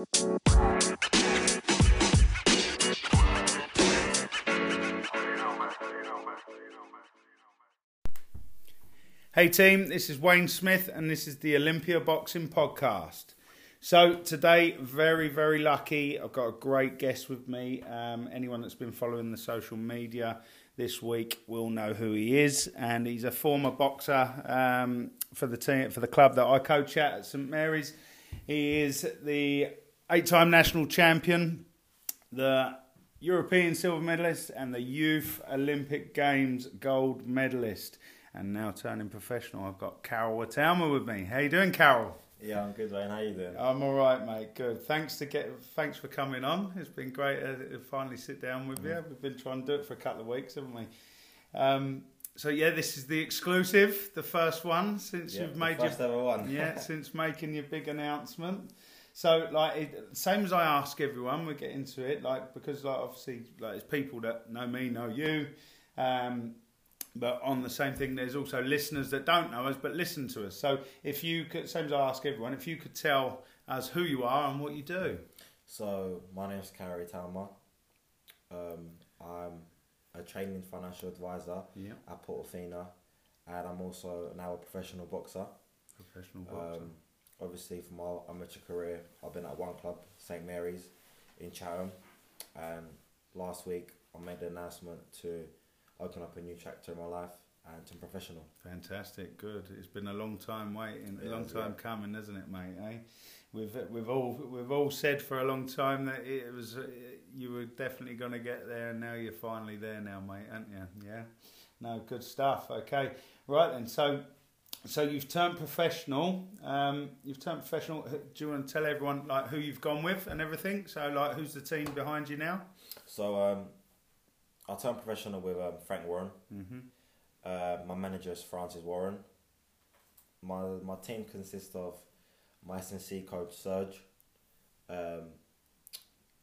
Hey team, this is Wayne Smith and this is the Olympia Boxing Podcast. So today, very, very lucky. I've got a great guest with me. Um, anyone that's been following the social media this week will know who he is, and he's a former boxer um, for the team for the club that I coach at at St Mary's. He is the eight-time national champion, the European silver medalist, and the Youth Olympic Games gold medalist and now turning professional. I've got Karol Itauma with me. How you doing, Karol? Yeah, I'm good, Wayne. How you doing? I'm all right, mate. Good. Thanks to get. Thanks for coming on. It's been great to finally sit down with you. We've been trying to do it for a couple of weeks, haven't we? Um, so yeah, this is the exclusive, the first one since Yeah, you've made first your ever one. yeah since making your big announcement. So like it, same as I ask everyone, we get into it like because like obviously like it's people that know me, know you. Um, but on the same thing, there's also listeners that don't know us but listen to us. So if you could, same as I ask everyone, if you could tell us who you are and what you do. So my name's Karol Itauma. Um, I'm a training financial advisor at Portafina, and I'm also now a professional boxer. professional boxer. Um, obviously, for my amateur career, I've been at one club, St Mary's, in Chatham, and last week I made an announcement to open up a new chapter in my life and turn professional. Fantastic, good. It's been a long time waiting, a long time yeah. coming, hasn't it, mate? Eh? We've we've all we've all said for a long time that it was uh, you were definitely going to get there, and now you're finally there, now, mate, aren't you? Yeah. No, good stuff. Okay, right then. So, so you've turned professional. Um, you've turned professional. Do you want to tell everyone like who you've gone with and everything? So, like, who's the team behind you now? So um, I turned professional with um, Frank Warren. Mm-hmm. Uh, my manager is Francis Warren. My my team consists of my S&C coach Serge, um,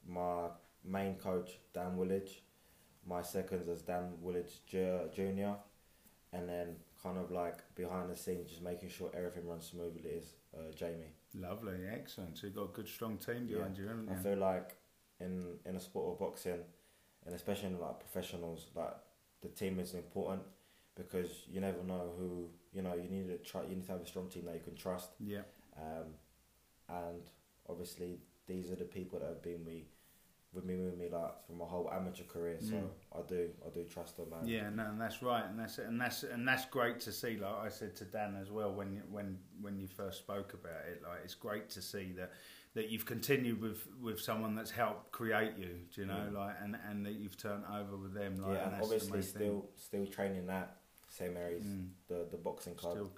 my main coach Dan Woolidge, my seconds is Dan Woolidge Junior, and then kind of like behind the scenes, just making sure everything runs smoothly is uh, Jamie. Lovely, excellent. So you've got a good, strong team Yeah. behind you, haven't you? I feel like in in a sport of boxing, and especially in like professionals, like the team is important because you never know who you know. You need to try. You need to have a strong team that you can trust. Yeah. Um, and obviously these are the people that have been me with me with me like for my whole amateur career. So Mm. I do I do trust them. Man. Yeah, no, and that's right, and that's and that's and that's great to see. Like I said to Dan as well when you, when when you first spoke about it, like it's great to see that that you've continued with with someone that's helped create you. Do you know, Mm. like and and that you've turned over with them. Like, yeah, and and that's the obviously still still training at St Mary's, thing. the the boxing Mm, club. still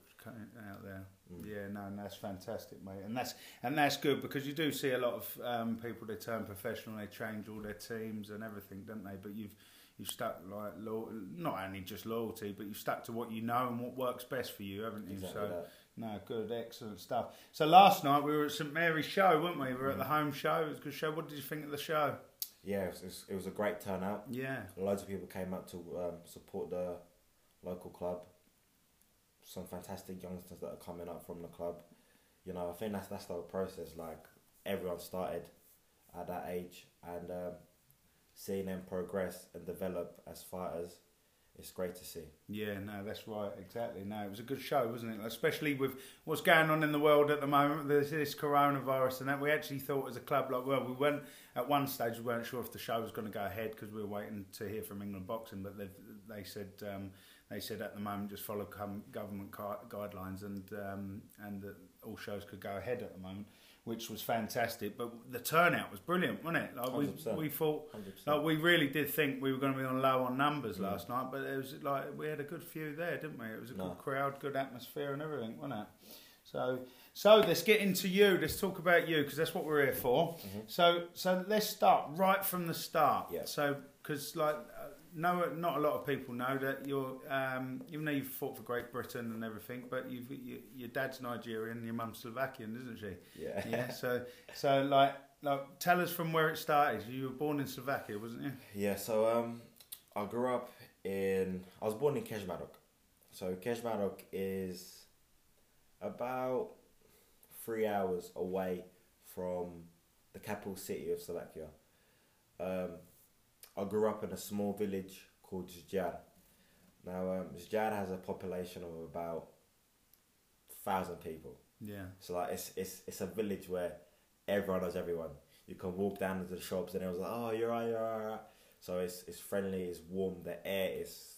out there. Mm. Yeah, no, and that's fantastic, mate, and that's and that's good because you do see a lot of um, people they turn professional, they change all their teams and everything, don't they? But you've you've stuck like lo- not only just loyalty, but you've stuck to what you know and what works best for you, haven't you? Exactly so that. no, good, excellent stuff. So last night we were at St Mary's show, weren't we? We were at the Mm. home show. It was a good show. What did you think of the show? Yeah, it was, it was a great turnout. Yeah, Loads of people came up to um, support the local club. Some fantastic youngsters that are coming up from the club. You know, I think that's that's the process. Like everyone started at that age, and um, seeing them progress and develop as fighters, it's great to see. Yeah, no, that's right, exactly. No, it was a good show, wasn't it? Especially with what's going on in the world at the moment, there's this coronavirus and that. We actually thought as a club, like, well, we went at one stage, we weren't sure if the show was going to go ahead because we were waiting to hear from England Boxing, but they they said um, they said at the moment just follow government guidelines and um, and that all shows could go ahead at the moment, which was fantastic. But the turnout was brilliant, wasn't it? Like we 100%. we thought Hundred like we really did think we were going to be on low on numbers Mm. last night, but it was like we had a good few there, didn't we? It was a No. good crowd, good atmosphere, and everything, wasn't it? So, so let's get into you. Let's talk about you because that's what we're here for. Mhm. So, so let's start right from the start. Yeah. So, because like no, not a lot of people know that you're, um, even though you've fought for Great Britain and everything, but you've you, your dad's Nigerian, your mum's Slovakian, isn't she? Yeah. Yeah. So, so like, like, tell us from where it started. You were born in Slovakia, wasn't you? Yeah, so um, I grew up in. I was born in Kežmarok. So Kežmarok is about three hours away from the capital city of Slovakia. Um, I grew up in a small village called Ždiar. Now, um, Ždiar has a population of about thousand people. Yeah. So like it's it's it's a village where everyone knows everyone. You can walk down into the shops and everyone's like, "Oh, you're right, you're right." You're right. So it's it's friendly, it's warm. The air is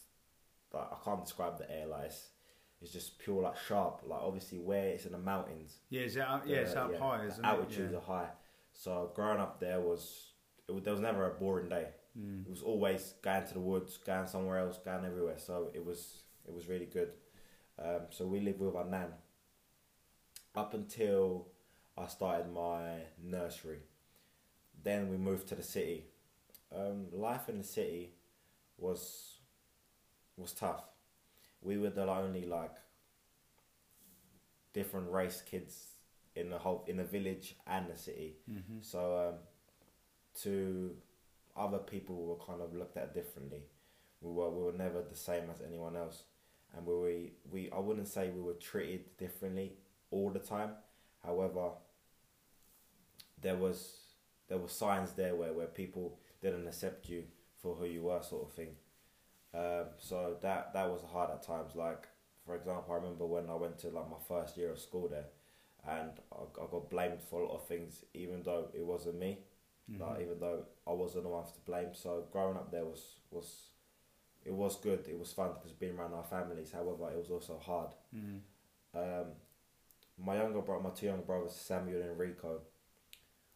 like I can't describe the air. Like it's, it's just pure like sharp. Like obviously where it's in the mountains. Yeah, is it up, yeah, it's the- up high, the altitudes it? are high. So growing up there was, it was there was never a boring day. Mm. It was always going to the woods, going somewhere else, going everywhere. So it was it was really good. Um, so we lived with our nan up until I started my nursery. Then we moved to the city. Um, life in the city was was tough. We were the only like different race kids in the whole in the village and the city. Mm-hmm. So um, to other people we were kind of looked at differently. We were we were never the same as anyone else, and we we, I wouldn't say we were treated differently all the time. However, there was there were signs there where, where people didn't accept you for who you were, sort of thing. Um, so that that was hard at times. Like for example, I remember when I went to like my first year of school there, and I, I got blamed for a lot of things, even though it wasn't me. Mm-hmm. Like even though I wasn't the one to blame. So growing up there was was it was good. It was fun because being around our families. However, it was also hard. Mm. Um, my younger brother, my two younger brothers, Samuel and Rico,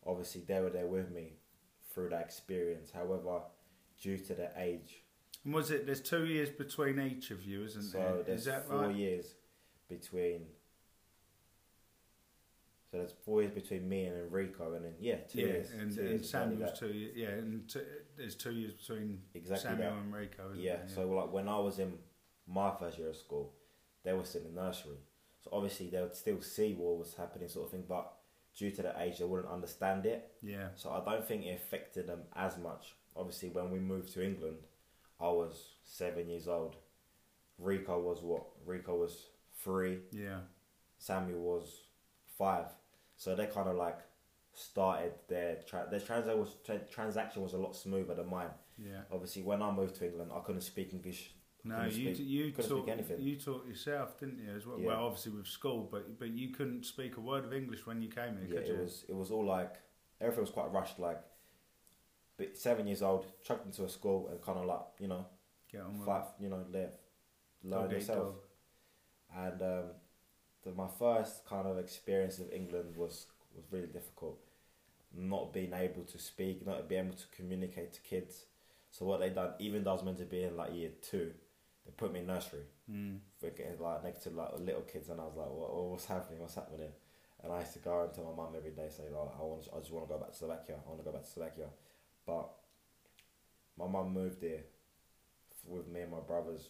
obviously they were there with me through that experience. However, due to their age, And was it? There's two years between each of you, isn't there? so there? there's Is that four right? years between. So there's four years between me and Enrico, and then yeah, two yeah, years. and, two and years, Samuel's that. two. ye- Yeah, and t- there's two years between Exactly Samuel that. and Rico. Isn't Yeah, so like when I was in my first year of school, they were still in nursery. So obviously they would still see what was happening, sort of thing, but due to the age, they wouldn't understand it. yeah, So I don't think it affected them as much. Obviously, when we moved to England, I was seven years old. Rico was what? Rico was three. yeah, Samuel was five. So they kind of like started their tra- their transa- was, tra- transaction was a lot smoother than mine. yeah. Obviously, when I moved to England, I couldn't speak English No, you speak- you taught speak anything. you taught yourself, didn't you? As well. Yeah. Well, obviously with school, but but you couldn't speak a word of English when you came here, Yeah, it you? was it was all like everything was quite rushed. Like, but seven years old, chucked into a school and kind of like you know, Get on five, you know, live, learn Dog yourself. And um, the, my first kind of experience of England was was really difficult. Not being able to speak, not being able to communicate to kids. So what they done, even though I was meant to be in like year two, they put me in nursery. Mm. for getting like next to like little kids, and I was like, what, what- what's happening? What's happening? And I used to go and tell my mum every day, say, like, I want, I just want to go back to Slovakia. I want to go back to Slovakia, but my mum moved here with me and my brothers,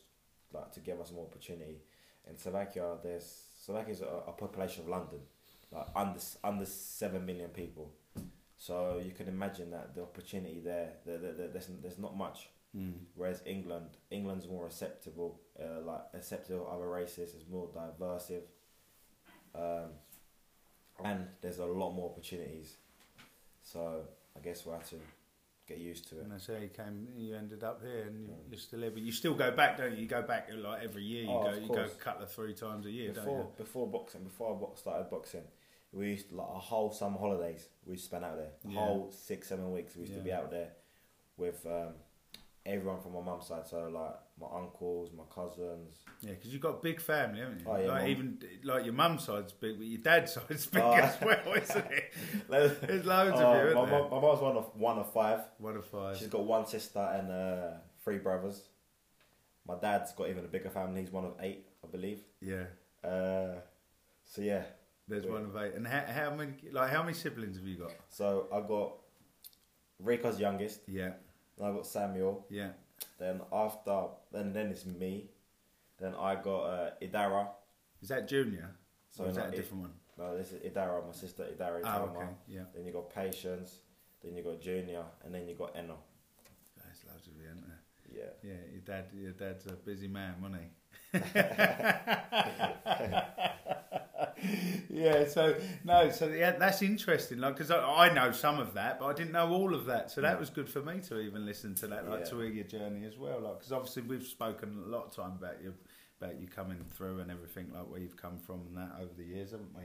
like to give us more opportunity. In Slovakia, there's Slovakia is a, a population of London, like under under seven million people. So you can imagine that the opportunity there, there, there, there there's, there's not much. Mm. Whereas England, England's more acceptable, uh, like acceptable of other races, is more diversive, um, and there's a lot more opportunities. So I guess we'll have to get used to it. And that's how you came. You ended up here, and you, you're still here. But you still go back, don't you? You go back like every year. You Oh, go. You go a couple of three times a year, before don't you? before before boxing, before I started boxing, we used to, like a whole summer holidays we spent out there. A Yeah. whole six seven weeks we used to be out there with um, everyone from my mum's side. So like my uncles, my cousins. Yeah, because you've got a big family, haven't you? Oh, yeah, like even like your mum's side's big, but your dad's side's big Oh. as well, isn't it? There's loads Oh, of you, isn't my, there? my mum's one of one of five. One of five. She's got one sister and uh, three brothers. My dad's got even a bigger family. He's one of eight, I believe. Yeah, Uh, so yeah, there's one of eight. And how, how many? Like how many siblings have you got? so I got Rico's youngest. Yeah, Then I got Samuel. yeah. Then after, then then it's me. Then I got uh, Idara. Is that junior? So is that a it- different one? No, this is Idara, my sister Idara Itauma. okay. Yeah. Then you got Patience. Then you got Junior, and then you got Eno. There's loads of you, isn't there? Yeah. Yeah, your dad, your dad's a busy man, wasn't he? yeah, so no, so yeah, that's interesting. Like, because I, I know some of that, but I didn't know all of that. So that was good for me to even listen to that, like Yeah. to hear your journey as well. Like, because obviously we've spoken a lot of time about you, about you coming through and everything, like where you've come from and that over the years, haven't we?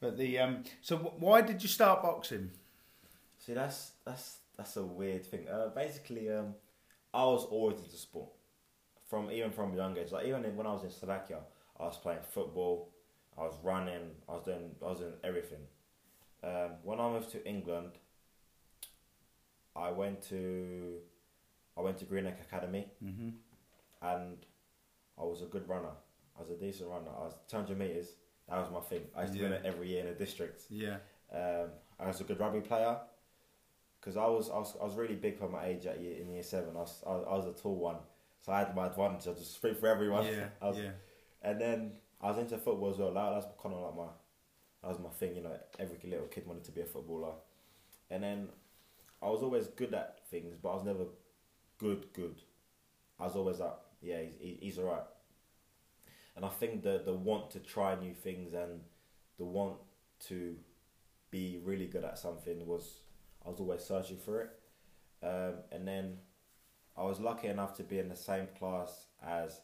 But the um, so wh- why did you start boxing? See, that's that's that's a weird thing. Uh, basically, um, I was always into sport from even from a young age. Like even when I was in Slovakia, I was playing football, I was running, I was doing I was doing everything. Um, when I moved to England, I went to I went to Greenacre Academy Mm-hmm. and I was a good runner. I was a decent runner. I was 200 meters. That was my thing. I used to win it every year in the district. Yeah, Um, I was a good rugby player because I was, I was I was really big for my age at year, in year seven. I was, I was I was a tall one, so I had my advantage. I just sprint for everyone. yeah, I was, yeah. And then I was into football as well. That, that's kind of like my that was my thing. You know, every little kid wanted to be a footballer. And then I was always good at things, but I was never good. Good. I was always like, yeah, he's he's alright. And I think the the want to try new things and the want to be really good at something was I was always searching for it. Um, and then I was lucky enough to be in the same class as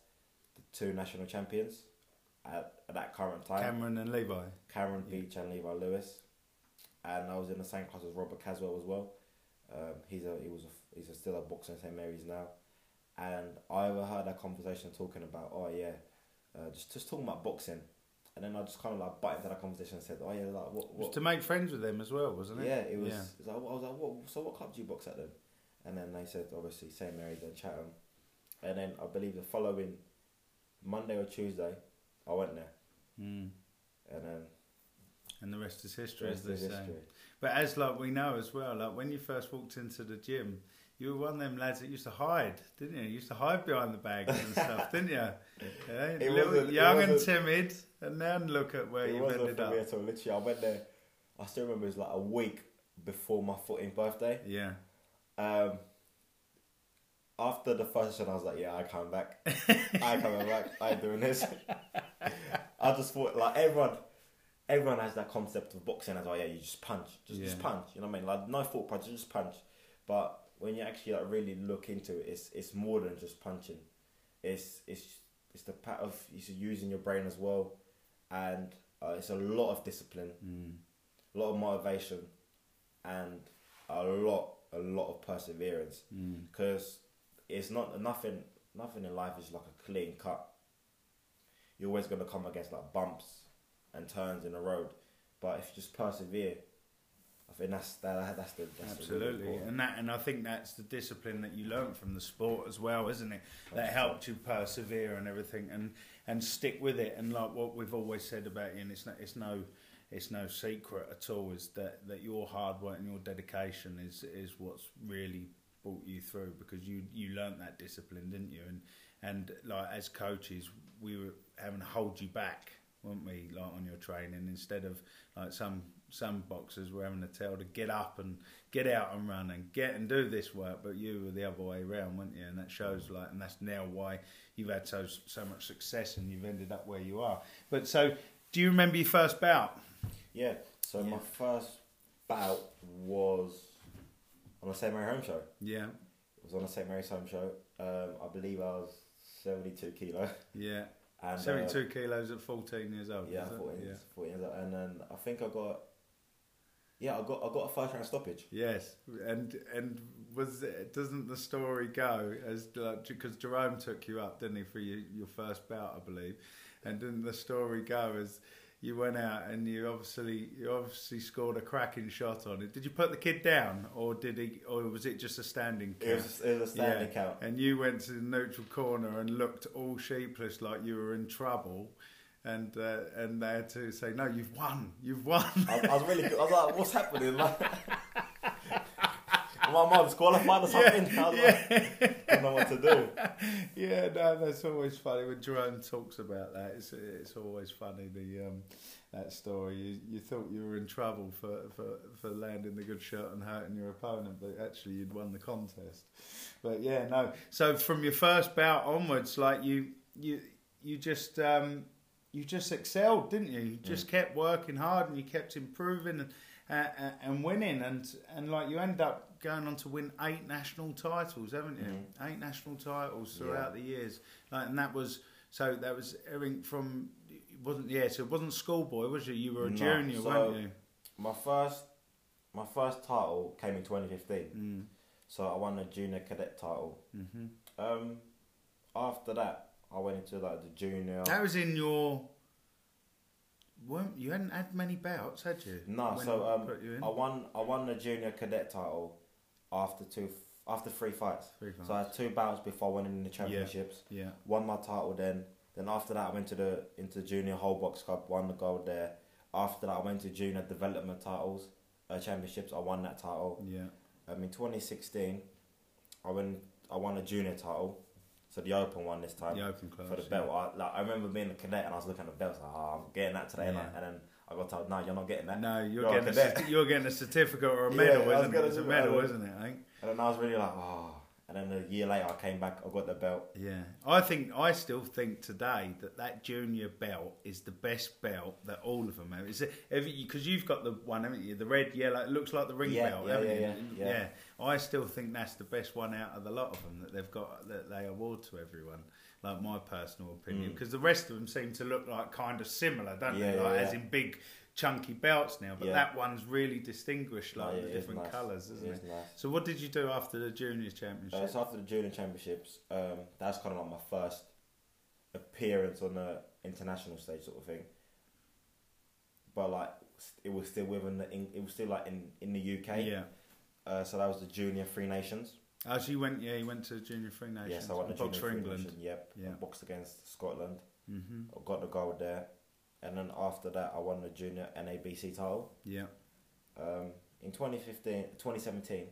the two national champions at, at that current time. Cameron and Levi. Cameron Yeah. Beach and Levi Lewis, and I was in the same class as Robert Caswell as well. Um, he's a he was a, he's a, still at boxing St Mary's now, and I overheard that conversation talking about oh yeah, uh, just just talking about boxing, and then I just kind of like butted into that conversation and said oh yeah like what what to make friends with them as well, wasn't it? yeah it was Yeah. it was like, I was like what so what club do you box at then, and then they said obviously St Mary's and Chatham, and then I believe the following Monday or Tuesday I went there, Mm. and then And the rest is history, the as they say. history. But as like we know as well, like when you first walked into the gym, you were one of them lads that used to hide, didn't you? You used to hide behind the bags and stuff, didn't you? Yeah, little, young and timid, and then look at where wasn't ended up. at all. Literally, I went there. I still remember it was like a week before my 14th birthday. Yeah, Um, after the first session, I was like, "Yeah, I come back. I coming back. I ain't doing this." I just thought like everyone, everyone has that concept of boxing as oh yeah, you just punch, just just punch. You know what I mean? Like no thought punch, just punch. But when you actually like really look into it, it's it's more than just punching. It's it's it's the part of you're using your brain as well, and uh, it's a lot of discipline mm. a lot of motivation and a lot a lot of perseverance Mm. because it's not nothing nothing in life is like a clean cut you're always going to come against like bumps and turns in the road but if you just persevere i think that's that, that's the that's Absolutely, important- and that, and I think that's the discipline that you learn from the sport as well, isn't it? That 100%. helped you persevere and everything, and and stick with it. And like what we've always said about you, and it's no, it's no, it's no secret at all, is that that your hard work and your dedication is is what's really brought you through because you you learnt that discipline, didn't you? And and like as coaches, we were having to hold you back, weren't we? Like on your training, instead of like some some boxers were having to tell to get up and get out and run and get and do this work, but you were the other way around, weren't you? And that shows like, and that's now why you've had so so much success and you've ended up where you are. But so, do you remember your first bout? yeah so Yeah. my first bout was on a st mary home show Yeah, it was on a st mary's home show um, i believe i was 72 kilo yeah. And uh, Seventy-two kilos at fourteen years old. Yeah, 14, yeah. 14 years old. And then I think I got, yeah, I got I got a first round stoppage. Yes, and and was it, doesn't the story go as like because Jerome took you up, didn't he, for your, your first bout, I believe, and didn't the story go as you went out and you obviously you obviously scored a cracking shot on it. Did you put the kid down, or did he, or was it just a standing? It was it was a standing Yeah. count. And you went to the neutral corner and looked all sheepless, like you were in trouble. And uh, and they had to say, "No, you've won. You've won." I, I was really I was like, what's happening? Like, my mum's qualified or something. I was like, I don't know what to do. yeah, no, that's always funny when Jerome talks about that. It's it's always funny the um, that story. You, you thought you were in trouble for, for, for landing the good shot and hurting your opponent, but actually you'd won the contest. But yeah, no. So from your first bout onwards, like you you you just um, you just excelled, didn't you? You just kept working hard and you kept improving and uh, uh, and winning and and like you end up going on to win eight national titles, haven't you? Eight national titles throughout the years, like, and that was so that was everything from it wasn't yeah so it wasn't schoolboy was you? You were a No, junior, so- weren't you? My first, my first title came in 2015. Mm. So I won the junior cadet title. hmm Um, after that, I went into like the junior. That was in your. Weren't you hadn't had many bouts, had you? No, so I um, you? I won. I won the junior cadet title after two, after three fights. Three fights. So I had two bouts before winning the championships. yeah. Won my title then. Then after that, I went to the into junior whole box cup. Won the gold there. After that, I went to junior development titles, uh, championships. I won that title. Yeah. Um, in 2016, I went. I won a junior title, so the open one this time. The open for the yeah. belt. I, like, I remember being a cadet and I was looking at the belt, like, oh, I'm getting that today, and, I, Yeah. and then I got told, no, you're not getting that. No, you're, You're getting a, certi- you're getting a certificate or a medal, was isn't it? It's a medal, isn't it? I think. And then I was really like, oh. And then a year later, I came back, I got the belt. Yeah, I think I still think today that that junior belt is the best belt that all of them have. Is because you've got the one, haven't you? The red, yellow. It looks like the ring Yeah, belt, yeah, haven't yeah, you? yeah, yeah. I still think that's the best one out of the lot of them that they've got that they award to everyone. Like my personal opinion, Mm. because the rest of them seem to look like kind of similar, don't they? Like yeah. as in big chunky belts now, but Yeah. that one's really distinguished, like Oh, the different nice. colours, isn't It it? is nice. So what did you do after the junior championship? Uh, so after the junior championships, um, that's kind of like my first appearance on the international stage, sort of thing. But like, it was still within the, in, it was still like in in the UK. yeah. Uh, so that was the junior Three Nations. Oh, so you went, yeah, you went to Junior Three Nations. Yes, I and boxed junior for England. Nations. Yep. Yeah. Boxed against Scotland. hmm I got the gold there, and then after that, I won the junior NABC title. Yeah. Um, in 2015, 2017,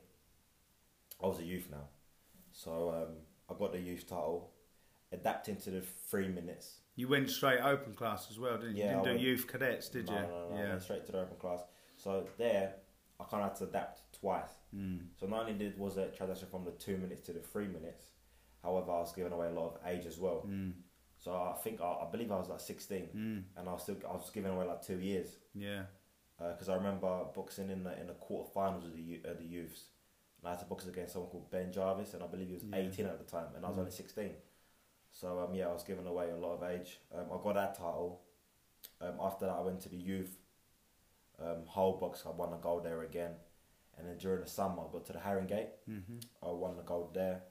I was a youth now, so um, I got the youth title, adapting to the three minutes. You went straight open class as well, didn't you? Yeah, didn't I do went- youth cadets, did no, you? No, no, no, I yeah. went straight to the open class. So there, I kind of had to adapt twice. Mm. So not only did was a transition from the two minutes to the three minutes, however, I was giving away a lot of age as well. Mm. So I think I, I believe I was like 16, Mm. and I was still I was giving away like two years. Yeah. because I remember boxing in the in the quarterfinals of the yo- uh, the youths, and I had to box against someone called Ben Jarvis, and I believe he was Yeah. 18 at the time, and I was Mm. only 16. So um, yeah, I was giving away a lot of age. Um, I got that title. Um, after that, I went to the youth um, whole box. I won the gold there again, and then during the summer, I got to the Haringey. hmm I won the gold there.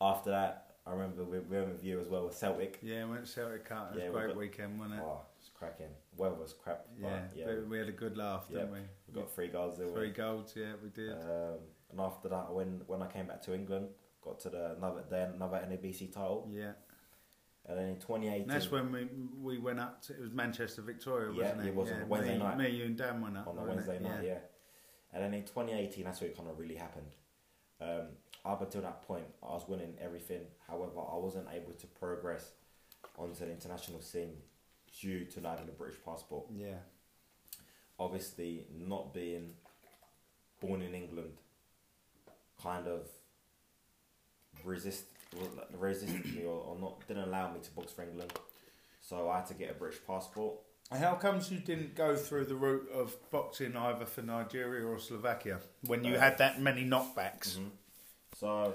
After that, I remember we, we went with you as well with Celtic. Yeah, went to Celtic Cut. It was Yeah, a we great got- weekend, wasn't it? Oh, it's cracking. Weather was crap. yeah. yeah, But we had a good laugh, didn't Yeah. we? we got three goals there. Three goals. yeah, we did. Um, and after that, when when I came back to England, got to the another then another NABC title, yeah. and then in 2018, And that's when we we went up to, it was Manchester Victoria, Yeah, wasn't it? it was on a Wednesday me, night. Me, you and Dan went up. on a wasn't Wednesday it? night, yeah. And then in 2018, that's where it kind of really happened. Um, up until that point, I was winning everything. However, I wasn't able to progress onto the international scene due to not having a British passport. Yeah. Obviously, not being born in England kind of resist resisted me or, or not didn't allow me to box for England. So I had to get a British passport. How comes you didn't go through the route of boxing either for Nigeria or Slovakia when you Uh, had that many knockbacks? Mhm. So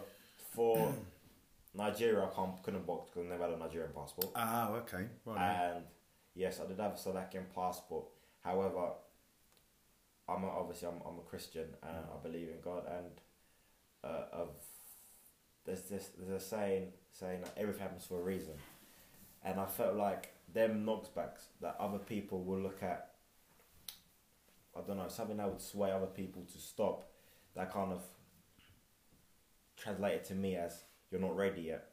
for Nigeria, I can't, couldn't box because I never had a Nigerian passport. Ah, okay. Right. And yes, I did have a Slovakian passport. However, I'm a, obviously I'm, I'm a Christian and I believe in God. And uh, of there's this there's a saying saying that everything happens for a reason, and I felt like them knockbacks that other people will look at. I don't know something that would sway other people to stop. That kind of translated to me as you're not ready yet.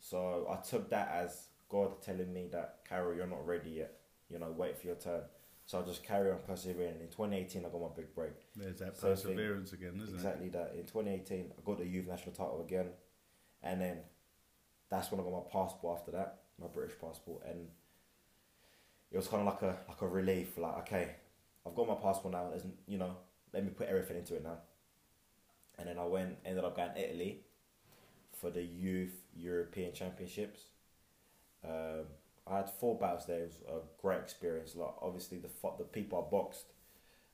So I took that as God telling me that Karol, you're not ready yet. You know, wait for your turn. So I just carry on persevering. In 2018, I got my big break. There's that thing. perseverance again, isn't it? exactly that. In 2018, I got the youth national title again, and then that's when I got my passport. After that, my British passport, and it was kind of like a like a relief. Like, okay, I've got my passport now. There's, you know, let me put everything into it now. And then I went, ended up going to Italy for the youth European Championships. Um, I had four bouts there. It was a great experience. Like obviously the the people I boxed,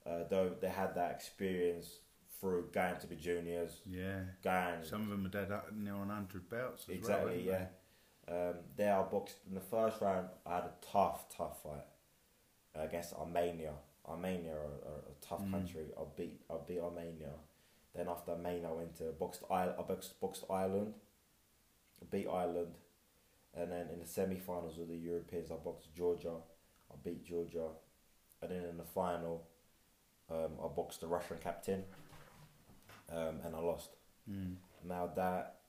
uh, though they had that experience through going to the juniors, Yeah. going Some of them are dead up near on hundred belts. As exactly well, yeah. Um, there I boxed in the first round. I had a tough, tough fight against Armenia. Armenia are, are a tough Mm. country. I beat I beat Armenia. Then after Armenia, I went to boxed I I boxed, boxed Ireland. Beat Ireland, and then in the semi-finals of the Europeans, I boxed Georgia. I beat Georgia, and then in the final, um, I boxed the Russian captain, um, and I lost. Mm. Now that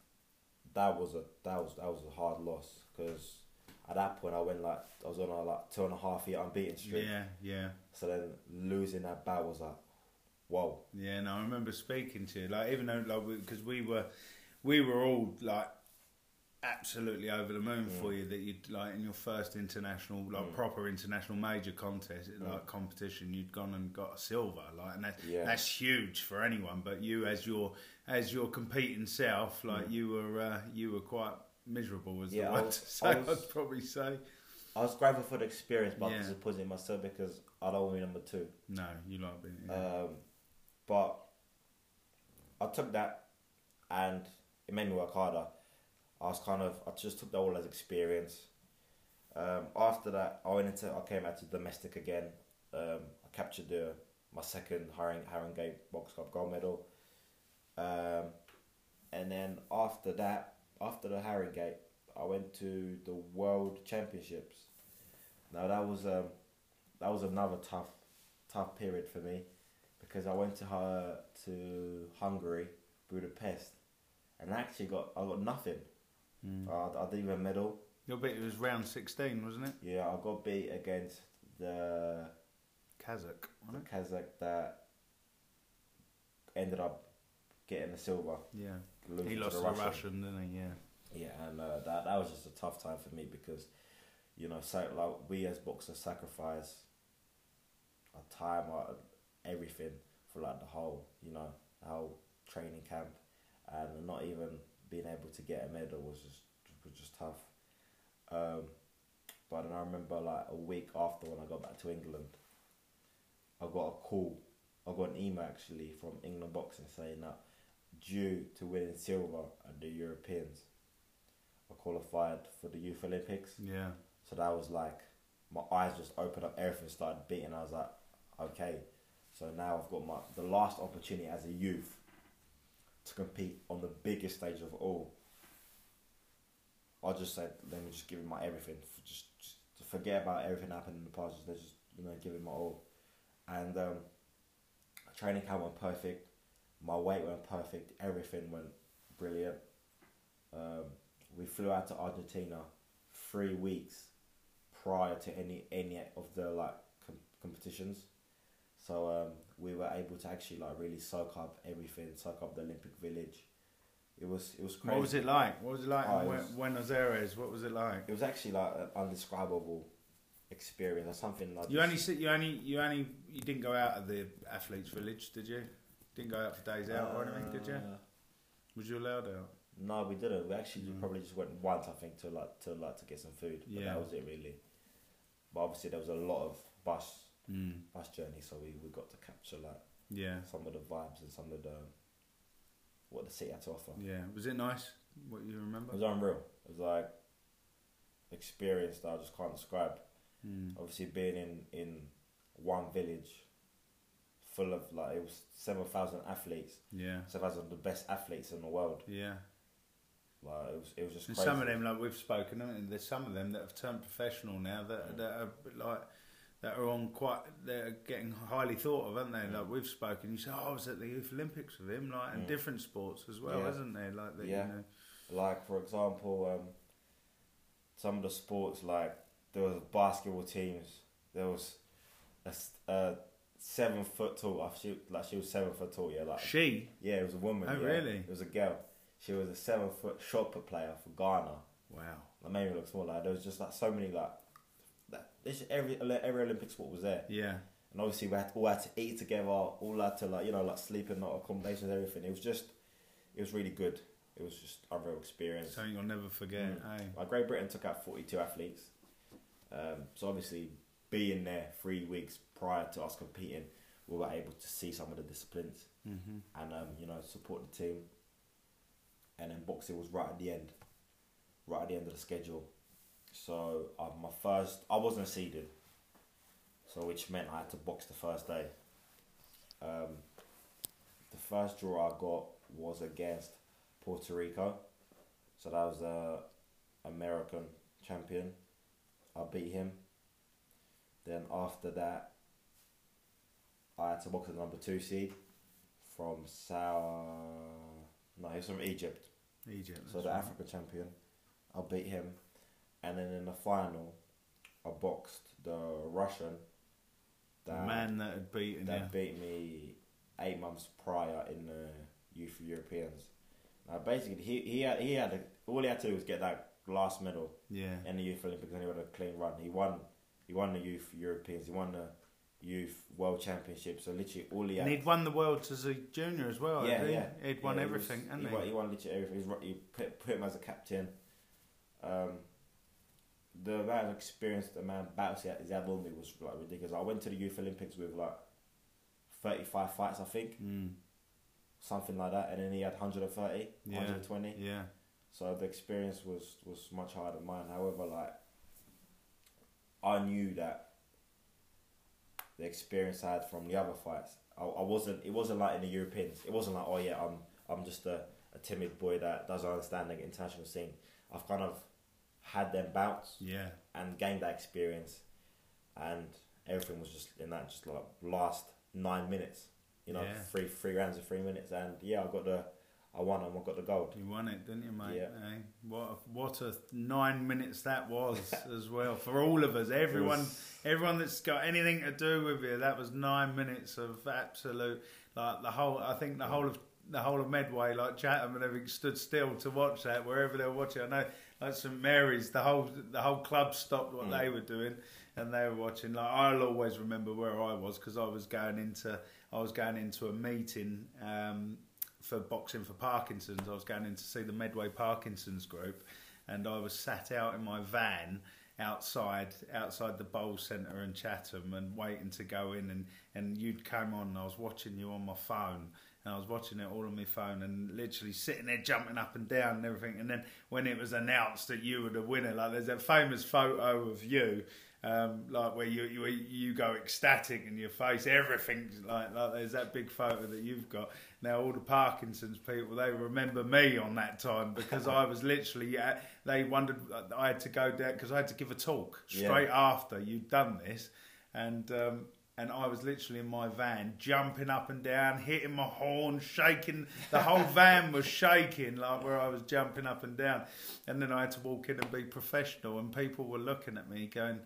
that was a that was that was a hard loss because at that point I went like I was on a like two and a half year unbeaten streak. Yeah, yeah, So then losing that bout was like, whoa. yeah. No, I remember speaking to you, like even though like because we were, we were all like absolutely over the moon Mm. for you that you'd like in your first international like Mm. proper international major contest Mm. like competition you'd gone and got a silver like and that, Yeah. that's huge for anyone but you as your as your competing self like Mm. you were uh, you were quite miserable was Yeah, the I word was- to say I was- I'd probably say I was grateful for the experience, but Yeah. I'm disappointed in myself because I don't want to be number two. no you like being yeah. Um, but I took that, and it made me work harder. I was kind of I just took that all as experience. Um, after that, I went into I came out to domestic again. Um, I captured the my second Haring Haringey Box Cup gold medal. Um, and then after that, after the Haringey, I went to the World Championships. Now that was um, that was another tough tough period for me because I went to her to Hungary, Budapest, and I actually got I got nothing. Mm. I, I didn't even medal. Your bit it was round 16 wasn't it Yeah, I got beat against the, Kazakh the wasn't Kazakh that ended up getting the silver. yeah losing he to lost the to the Russian. Russian didn't he yeah Yeah, and uh, that that was just a tough time for me because, you know, so like we as boxers sacrifice our time, our everything for like the whole, you know, the whole training camp, and not even being able to get a medal was just was just tough. Um, but then I remember like a week after when I got back to England, I got a call, I got an email actually from England Boxing saying that due to winning silver at the Europeans. I qualified for the Youth Olympics. yeah So that was like, my eyes just opened up, everything started beating. I was like, okay, so now I've got my the last opportunity as a youth to compete on the biggest stage of all. I just said, let me just give it my everything. Just, just forget about everything happened in the past. Just, just you know, give it my all. And um, training camp went perfect. My weight went perfect. Everything went brilliant. Um, we flew out to Argentina three weeks prior to any any of the like com- competitions. So um, we were able to actually like really soak up everything, soak up the Olympic Village. It was it was crazy. What was it like? What was it like Oh, in it was- Buenos Aires? What was it like? It was actually like an undescribable experience. Or something like You only sit. You only. You only. You didn't go out of the athletes' village, did you? Didn't go out for days out or anything, did you? Uh, Was you allowed out? No, we didn't. We actually Mm. probably just went once, I think, to like to like to get some food. But Yeah. that was it really. But obviously there was a lot of bus Mm. journey, so we, we got to capture like Yeah. some of the vibes and some of the what the city had to offer. Yeah. Was it nice? What you remember? It was unreal. It was like experience that I just can't describe. Mm. Obviously being in, in one village full of like it was seven thousand athletes, Yeah. seven thousand of the best athletes in the world. Yeah. Like it was it was just some of them, like we've spoken, there's some of them that have turned professional now that that are like that are on quite. They're getting highly thought of, aren't they? Like we've spoken. You say, "Oh, I was at the Youth Olympics with him," like and Mm. different sports as well, Yeah. isn't there? Like that, Yeah. you know. Like for example, um, some of the sports like there was basketball teams. There was a seven foot tall. I she like she was seven foot tall. Yeah, like She. yeah, it was a woman. Oh, yeah. really? It was a girl. She was a seven foot shot put player for Ghana. Wow. That made me look small. Like there was just like so many like This every every Olympic sport was there, Yeah. and obviously we had all had to eat together. All had to like you know like sleep in accommodations, everything. It was just it was really good. It was just a real experience. Something you'll never forget. Mm. eh? Like Great Britain took out 42 athletes, Um, so obviously, being there three weeks prior to us competing, we were able to see some of the disciplines Mm-hmm. and um, you know support the team. And then boxing was right at the end, right at the end of the schedule. So uh, my first, I wasn't seeded, so which meant I had to box the first day. Um, the first draw I got was against Puerto Rico, so that was the American champion. I beat him. Then after that, I had to box the number two seed from South. No, he's from Egypt. Egypt. So the right. Africa champion, I beat him, and then in the final, I boxed the Russian. The That man that had beaten that you. beat me eight months prior in the Youth Europeans. Now basically, he he had he had a, all he had to do was get that last medal Yeah. in the Youth Olympics, and he had a clean run. He won. He won the Youth Europeans. He won the Youth World Championship. So literally, all he had. And he'd won the world as a junior as well. yeah, he? yeah. He'd won Yeah, he everything, was- hadn't he? he? Won, he won literally everything. He put, put him as a captain. Um, the amount of experience the man battles he had, on me was like ridiculous. I went to the Youth Olympics with like thirty-five fights, I think, Mm. something like that, and then he had 130, Yeah. 120. Yeah. So the experience was was much higher than mine. However, like I knew that the experience I had from the other fights, I, I wasn't. It wasn't like in the Europeans. It wasn't like oh yeah, I'm I'm just a, a timid boy that doesn't understand the international scene. I've kind of had them bouts Yeah. and gained that experience, and everything was just in that just like last nine minutes. You know, Yeah. three three rounds of three minutes, and yeah, I got the, I won and I got the gold. You won it, didn't you, mate? Yeah. Eh? What a, what a nine minutes that was as well for all of us. Everyone, was- everyone that's got anything to do with you. That was nine minutes of absolute like the whole. I think the whole of the whole of Medway, like Chatham and everything, stood still to watch that wherever they were watching. I know, like St Mary's, the whole the whole club stopped what Mm. they were doing and they were watching. Like I'll always remember where I was because I was going into I was going into a meeting. Um, for boxing for Parkinson's. I was going in to see the Medway Parkinson's group, and I was sat out in my van outside outside the bowl centre in Chatham and waiting to go in and and you'd come on and I was watching you on my phone and I was watching it all on my phone and literally sitting there jumping up and down and everything. And then when it was announced that you were the winner like there's that famous photo of you um, like where you, you you go ecstatic in your face. Everything's like like there's that big photo that you've got. Now all the Parkinson's people they remember me on that time because I was literally yeah, they wondered I had to go down because I had to give a talk Yeah. straight after you'd done this. And um, and I was literally in my van jumping up and down hitting my horn shaking the whole van was shaking like where I was jumping up and down and then I had to walk in and be professional and people were looking at me going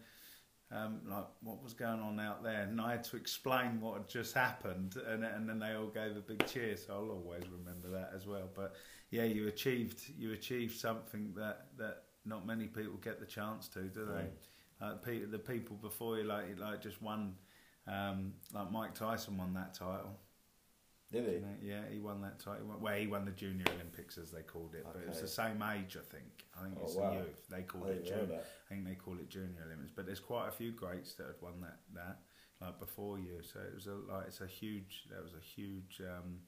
um, like what was going on out there, and I had to explain what had just happened, and and then they all gave a big cheer. So I'll always remember that as well. But yeah, you achieved you achieved something that that not many people get the chance to, do they? Like pe- the people before you, like like just won, um, like Mike Tyson won that title. Did he? You know, yeah, he won that title. Well, he won the Junior Olympics as they called it, okay. but it was the same age, I think. I think Oh, it's wow. the youth. They I called it junior. I think they call it Junior Olympics. But there's quite a few greats that had won that that like before you. So it was a like it's a huge. That was a huge. Um,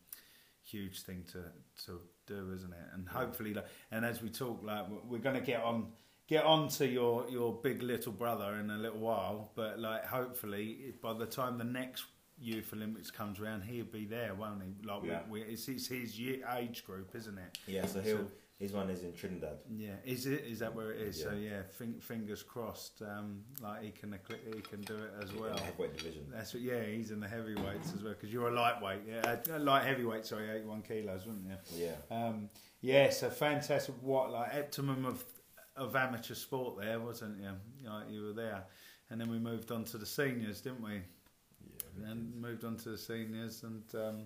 huge thing to to do isn't it and hopefully like, and as we talk like we're going to get on get on to your your big little brother in a little while but like hopefully by the time the next youth olympics comes around he'll be there won't he like Yeah. we, we, it's, it's his age group isn't it Yeah, so he'll, So- his one is in Trinidad. yeah is it is that where it is so Yeah. yeah fingers crossed um like he can he can do it as well heavyweight division. that's what, yeah, he's in the heavyweights as well because you're a lightweight, yeah, uh, light heavyweight. Sorry, eighty-one kilos, wasn't you? Yeah. Um, yeah, so fantastic. What like optimum of of amateur sport there, wasn't you? Like you were there, and then we moved on to the seniors, didn't we? Yeah. And moved on to the seniors, and um,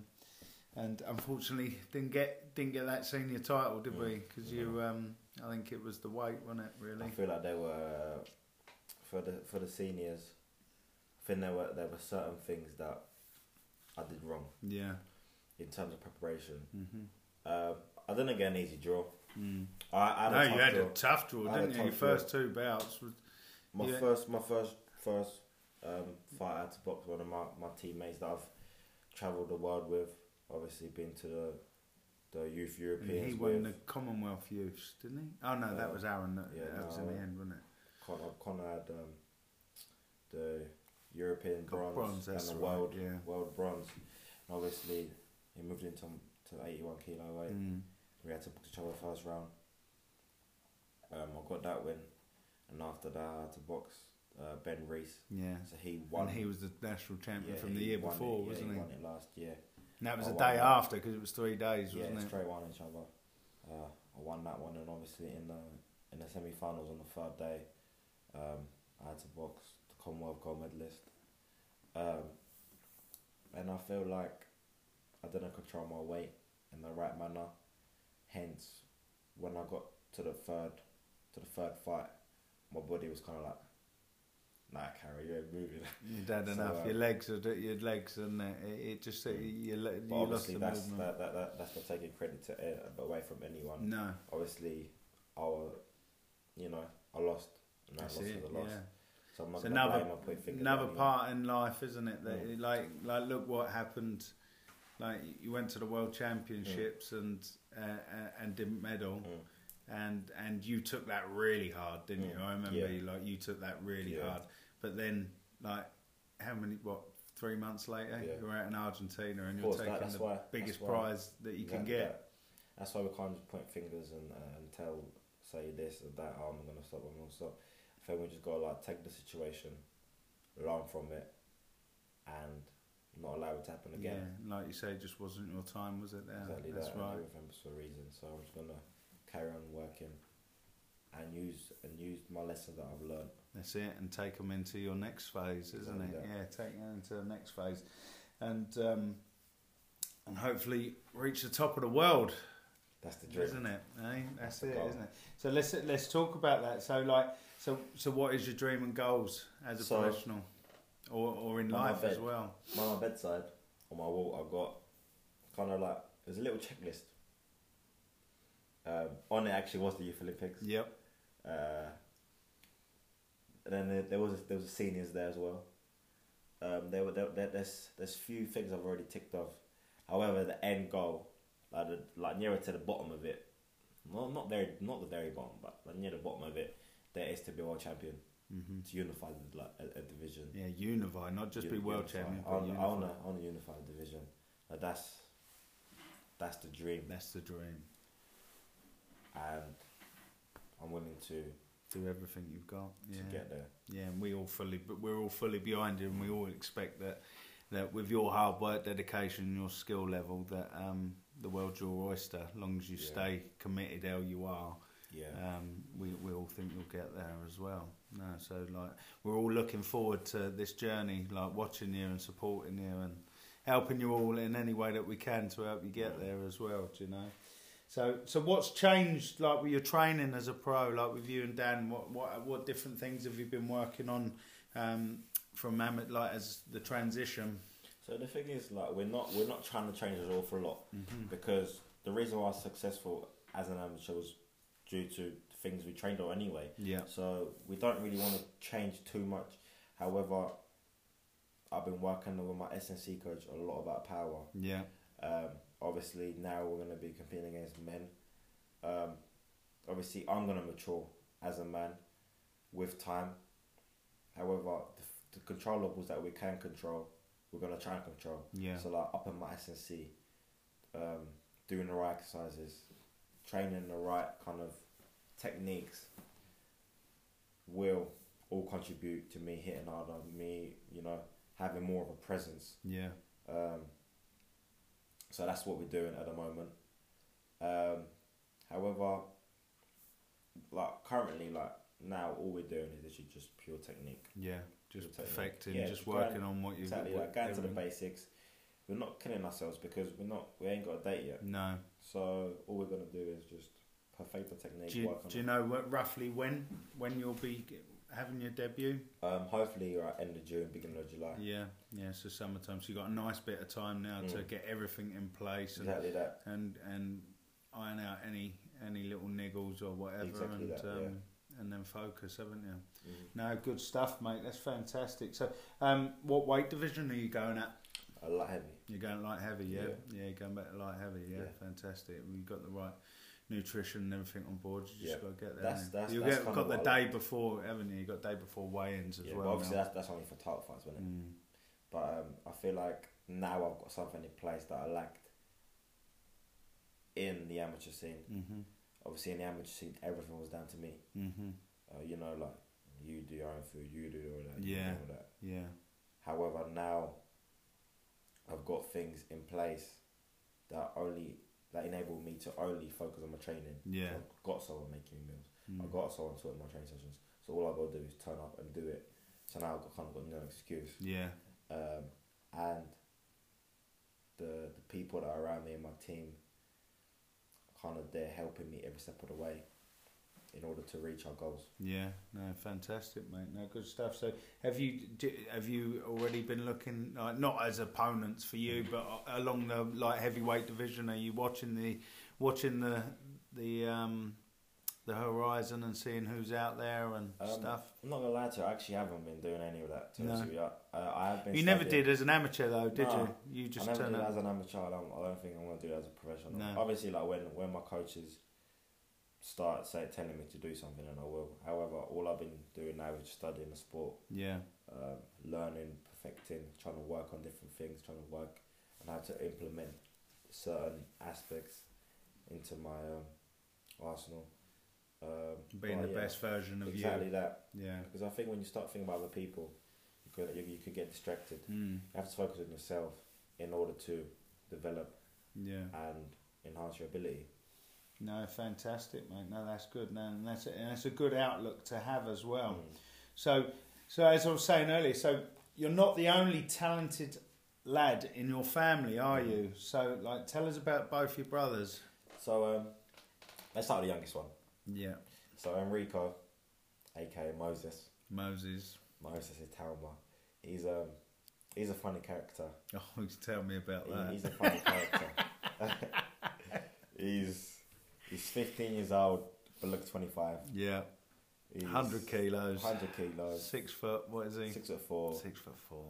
and unfortunately didn't get didn't get that senior title, did we? Because you, um, I think it was the weight, wasn't it? Really. I feel like they were for the for the seniors. I think there were there were certain things that I did wrong Yeah. in terms of preparation. hmm Uh, I didn't get an easy draw. Mm. I, I had No, a you had draw. a tough draw, didn't you? Your draw. first two bouts was My Yeah. first, my first, first um, fight I had to box one of my, my teammates that I've travelled the world with. Obviously, been to the the youth And Europeans he won the. Commonwealth Youths, didn't he? Oh no, that Uh, was Aaron. That, yeah, that was in the end, wasn't it? Connor, Connor had um, the European bronze, bronze, and the right, world yeah. world bronze. And obviously, he moved into to eighty one kilo weight. Mm. We had to box each other first round. Um, I got that win, and after that, I had to box uh, Ben Reese. Yeah. So he won. And he was the national champion yeah, from the year before, it, wasn't yeah, he? won it last year. And that was I the day that. after because it was three days, yeah, wasn't it? straight one each other. Uh, I won that one, and obviously in the in the semi-finals on the third day, um, I had to box the Commonwealth gold medalist. Um, and I feel like I didn't control my weight in the right manner. Hence, when I got to the third to the third fight, my body was kind of like, "Nah, Carrie, you ain't moving." You did So, enough. uh, your legs are your legs, and it, it just you, you, you lost the that's movement. that, that, that that's not taking credit to it, away from anyone. No, obviously our you know I lost and that's I lost it. for the loss. Yeah. So I'm not another blame or point fingers at another part in life, isn't it? That Mm. like like look what happened. Like you went to the world championships and uh, and didn't medal, Mm. and and you took that really hard, didn't you? Mm. I remember Yeah. you like you took that really Yeah. hard. But then like how many what three months later Yeah. you're out in Argentina and you're course, that- taking the why- biggest prize that you can get. that. That's why we can't just point fingers and uh, and tell say this or that. Oh, I'm gonna stop. I'm gonna stop. I think we just gotta like take the situation, learn from it, and not allow it to happen again. Yeah, like you say, it just wasn't your time, was it? There, Exactly that's that. right. Everything was for a reason. So I'm just gonna carry on working, and use and use my lessons that I've learned. That's it, and take them into your next phase, isn't Exactly it? that. Yeah, take them into the next phase, and um, and hopefully reach the top of the world, That's the dream. isn't it? Eh? That's, that's it, isn't it? So let's let's talk about that. So like, so so what is your dream and goals as a So- professional, or or in On life as well? on my bedside, on my wall, I've got kind of like there's a little checklist. Um, on it actually was the Youth Olympics. Yep. Uh, and then there, there was a, there was a seniors there as well. Um, there were there, there, there's there's few things I've already ticked off. However, the end goal, like the, like nearer to the bottom of it, not not very not the very bottom, but like near the bottom of it, there is to be world champion hmm to unify the, like a, a division. Yeah, unify, not just be world unify. champion. I want, I unify. want, a, I want a unified division. Like that's that's the dream, That's the dream. and I'm willing to Do everything you've got. Yeah. to get there. Yeah, and we all fully, but we're all fully behind you, and we all expect that that with your hard work, dedication, your skill level, that um, the world's your oyster. As long as you Yeah. stay committed, how you are, Yeah, um, we we all think you'll get there as well. No, so like we're all looking forward to this journey, like watching you and supporting you and helping you all in any way that we can to help you get there as well. Do you know? So, so what's changed, like with your training as a pro, like with you and Dan? What, what, what different things have you been working on um, from amateur, like as the transition? So the thing is, like, we're not we're not trying to change an awful lot Mm-hmm. because the reason why I was successful as an amateur was due to things we trained on anyway. Yeah, So we don't really want to change too much. However, I've been working with my S&C coach a lot about power. yeah, Um, obviously, now we're going to be competing against men. Um, obviously, I'm going to mature as a man with time. However, the, the controllables that we can control, we're going to try and control. yeah, So, like, up in my S&C, um, doing the right exercises, training the right kind of techniques will all contribute to me hitting harder, me, you know, having more of a presence. yeah, Um, so that's what we're doing at the moment. Um, however, like currently, like now, all we're doing is actually just pure technique. yeah. Just Totally. perfecting, Yeah, just going- working on what you Exactly, what like going to the basics. We're not killing ourselves because we're not. We ain't got a date yet. No. So all we're gonna do is just perfect the technique. Do you, work on do you know what, roughly when when you'll be having your debut? Um, hopefully, you're at end of June, beginning of July. Yeah, yeah. So summertime. So you have got a nice bit of time now to Mm. get everything in place and Exactly that. and and iron out any any little niggles or whatever Exactly and that, um, and then focus, haven't you? Mm. No, good stuff, mate. That's fantastic. So, um, what weight division are you going at? A lot heavy. You're going light heavy, yeah. Yeah. Yeah, you're going back to light heavy, yeah. Yeah. Fantastic. You've got the right nutrition and everything on board. You just Yeah. got to get there. That's- that's- you that's get, got the day before, haven't you? You got day before weigh-ins as Yeah, well. obviously now. that's, that's only for title fights, isn't it? Mm. But um, I feel like now I've got something in place that I lacked in the amateur scene. Mhm. Obviously, in the amateur scene, everything was down to me. Mhm. Uh, you know, like you do your own food, you do all that, Yeah. do all that. Yeah. However, now I've got things in place that only that enable me to only focus on my training. Yeah. I've got someone making me meals. Mm. I've got someone sorting my training sessions. So all I've got to do is turn up and do it. So now I've got, kind of got no excuse. Yeah. um, and the the people that are around me and my team kind of they're helping me every step of the way in order to reach our goals. Yeah, no, fantastic, mate. No, good stuff. So, have you d- have you already been looking like not as opponents for you, but along the light heavyweight division? Are you watching the watching the the um the horizon and seeing who's out there and Um, stuff? I'm not gonna lie to you, I actually haven't been doing any of that. To No. you. Uh, I have been. You never did as an amateur though, did No, you? You just I never did up. as an amateur. I don't, I don't think I'm gonna do it as a professional. No. Obviously, like when when my coaches start say telling me to do something, and I will. However, all I've been doing now is studying the sport. Yeah, um, learning, perfecting, trying to work on different things, trying to work on how to implement certain aspects into my um, arsenal. Um, being the yeah, best version of you. exactly that. Yeah. Because I think when you start thinking about other people, you could you, you could get distracted. Mm. You have to focus on yourself in order to develop Yeah. and enhance your ability. No, fantastic, mate. No, that's good. No, and that's a, and that's a good outlook to have as well. Mm. So, so as I was saying earlier, so you're not the only talented lad in your family, are Mm. you? So, like, tell us about both your brothers. So um, let's start with the youngest one. Yeah, So Enrico, aka Moses. Moses. Moses Itauma. He's um he's a funny character. Oh, tell me about He- that. he's a funny character. he's he's 15 years old, but looks 25. yeah, He's hundred kilos, 100 kilos, six foot. What is he? six foot four. Six foot four.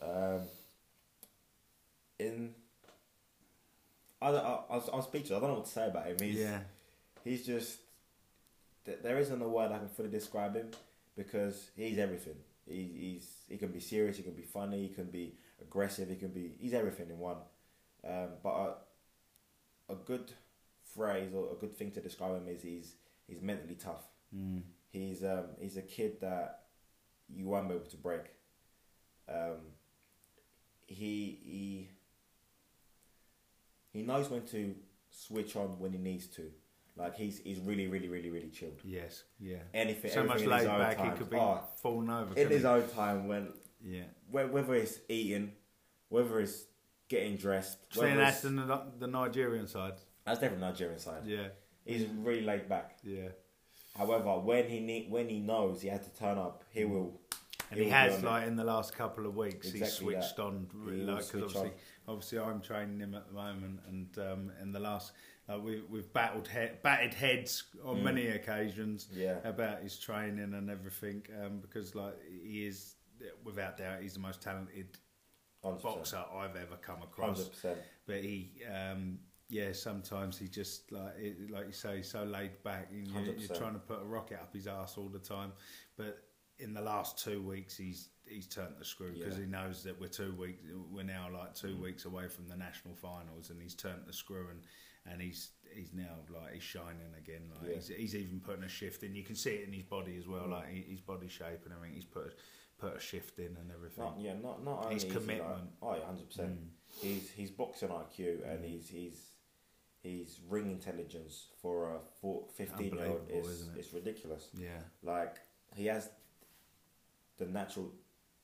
Um, in I, don't- I, I'm, I'm speechless. I don't know what to say about him. He's yeah, he's just th- there isn't a word I can fully describe him because he's everything. He, he's he can be serious, he can be funny, he can be aggressive, he can be he's everything in one. Um, but a, a good phrase or a good thing to describe him is he's he's mentally tough. mm. He's um he's a kid that you won't be able to break. Um, he he he knows when to switch on when he needs to. Like he's he's really really really really chilled. yes, yeah. Anything So much everything in his laid back, time. he could be Oh, falling over. in his he? own time when yeah. whether it's eating, whether it's getting dressed, Saying whether that's the, the Nigerian side. That's definitely Nigerian side. Yeah, He's really laid back. yeah. However, when he need, when he knows he has to turn up, he Mm. will. And he he will has like in the last couple of weeks, he's Exactly that. switched on really like because obviously, on. obviously I'm training him at the moment, and um, in the last we we've battled he- batted heads on Mm. many occasions Yeah. about his training and everything um, because like he is without doubt he's the most talented 100%. boxer I've ever come across. Hundred percent. But he. Um, yeah, sometimes he just like it, like you say, he's so laid back. and You're, you're trying to put a rocket up his ass all the time. But in the last two weeks, he's he's turned the screw because Yeah. he knows that we're two weeks. We're now like two Mm. weeks away from the national finals, and he's turned the screw and and he's he's now like he's shining again. Like Yeah. he's, he's even putting a shift in. You can see it in his body as well, Mm. like his body shape and everything. He's put put a shift in and everything. Not yeah, not not only His is he like- commitment. oh yeah, hundred percent. Mm. He's he's boxing IQ and Mm. he's he's he's ring intelligence for a four, 15 year old is it? it's ridiculous. Yeah, Like he has the natural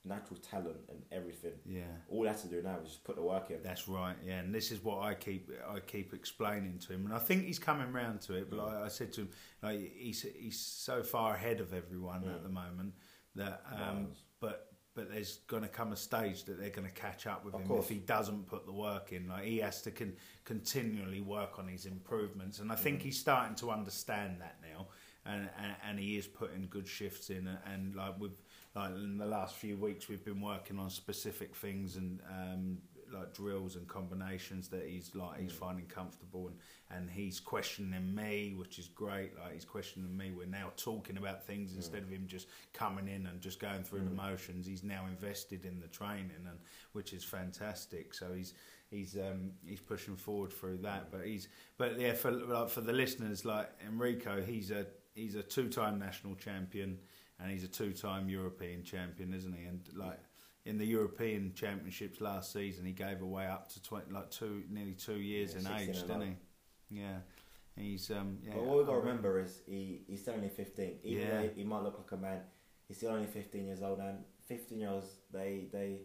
natural talent and everything. yeah. All he has to do now is just put the work in. That's right, yeah, and this is what I keep I keep explaining to him, and I think he's coming round to it. But Mm. like I said to him, like he's he's so far ahead of everyone Mm. at the moment that, um, but but there's going to come a stage that they're going to catch up with Of him course. if he doesn't put the work in. Like he has to con- continually work on his improvements, and I think Mm. he's starting to understand that now. and, and and he is putting good shifts in, and, and like with like in the last few weeks, we've been working on specific things and. Um, like drills and combinations that he's like he's mm. finding comfortable and and he's questioning me which is great like he's questioning me. We're now talking about things mm. instead of him just coming in and just going through the mm. motions. He's now invested in the training and which is fantastic. So he's he's um he's pushing forward through that. But he's but yeah for like for the listeners like Enrico he's a he's a two-time national champion and he's a two-time European champion isn't he? And like in the European Championships last season, he gave away up to 20, like two, nearly two years Yeah, in age, didn't he? Yeah, he's um. Yeah, But what we've got to remember is he, he's still only 15. Even Yeah. though he might look like a man, he's still only 15 years old. And 15 year olds, they, they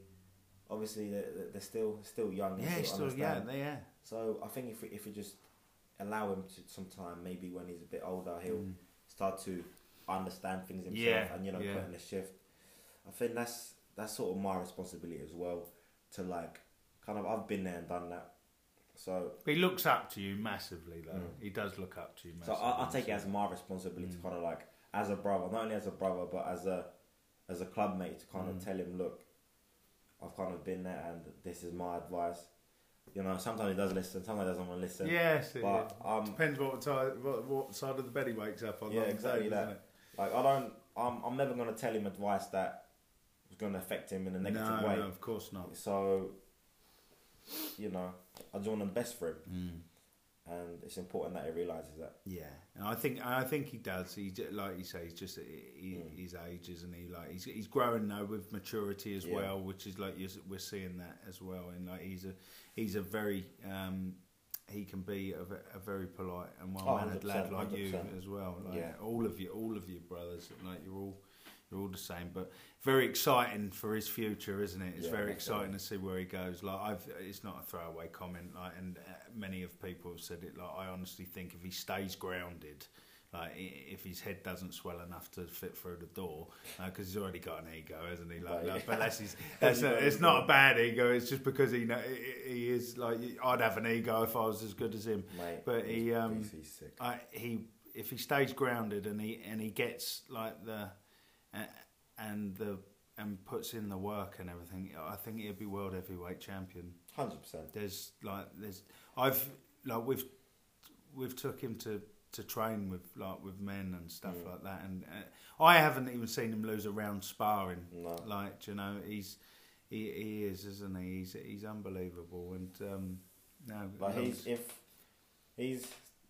obviously, they're, they're still still young. Yeah, he's still yeah, they- yeah. So I think if we, if we just allow him to some time, maybe when he's a bit older, he'll start to understand things himself Mm. Yeah, and you know yeah. put in the shift. I think that's that's sort of my responsibility as well to like kind of I've been there and done that. So he looks up to you massively, though. Mm. He does look up to you so. I, I take it as my responsibility Mm. to kind of like as a brother, not only as a brother but as a as a club mate to kind Mm. of tell him, look, I've kind of been there and this is my advice. You know, sometimes he does listen, sometimes he doesn't want to listen. Yes, But um, depends what, side, what what side of the bed he wakes up on. Yeah, exactly day, that. Like I don't, I'm, I'm never gonna tell him advice that was gonna affect him in a negative no, way. no, of course not. So, you know, I just want the best for him, Mm. and it's important that he realizes that. Yeah, and I think I think he does. He like you say, he's just he, Mm. his age, isn't he? Like he's he's growing now with maturity as Yeah. well, which is like you're, we're seeing that as well. And like he's a he's a very um, he can be a, a very polite and well mannered 100%, lad like you 100%. as well. Like Yeah. all of you, all of you brothers, like you're all you're all the same. But very exciting for his future, isn't it? It's Yeah, very exciting to see where he goes. Like I've, it's not a throwaway comment. Like, and uh, many of people have said it. Like I honestly think if he stays grounded. Like if his head doesn't swell enough to fit through the door, because he's already got an ego, hasn't he? Like, like, but that's his, that's a, it's not a bad ego. It's just because he know he- is like I'd have an ego if I was as good as him. Mate, But he, um, he's, he's sick. I, he if he stays grounded and he and he gets like the uh, the and puts in the work and everything, I think he'd be world heavyweight champion. Hundred percent. There's like there's I've like we've we've took him to to train with like with men and stuff Mm. like that, and uh, I haven't even seen him lose a round sparring. No. Like you know, he's he, he is, isn't he? He's he's unbelievable, and um, no, Like he's if he's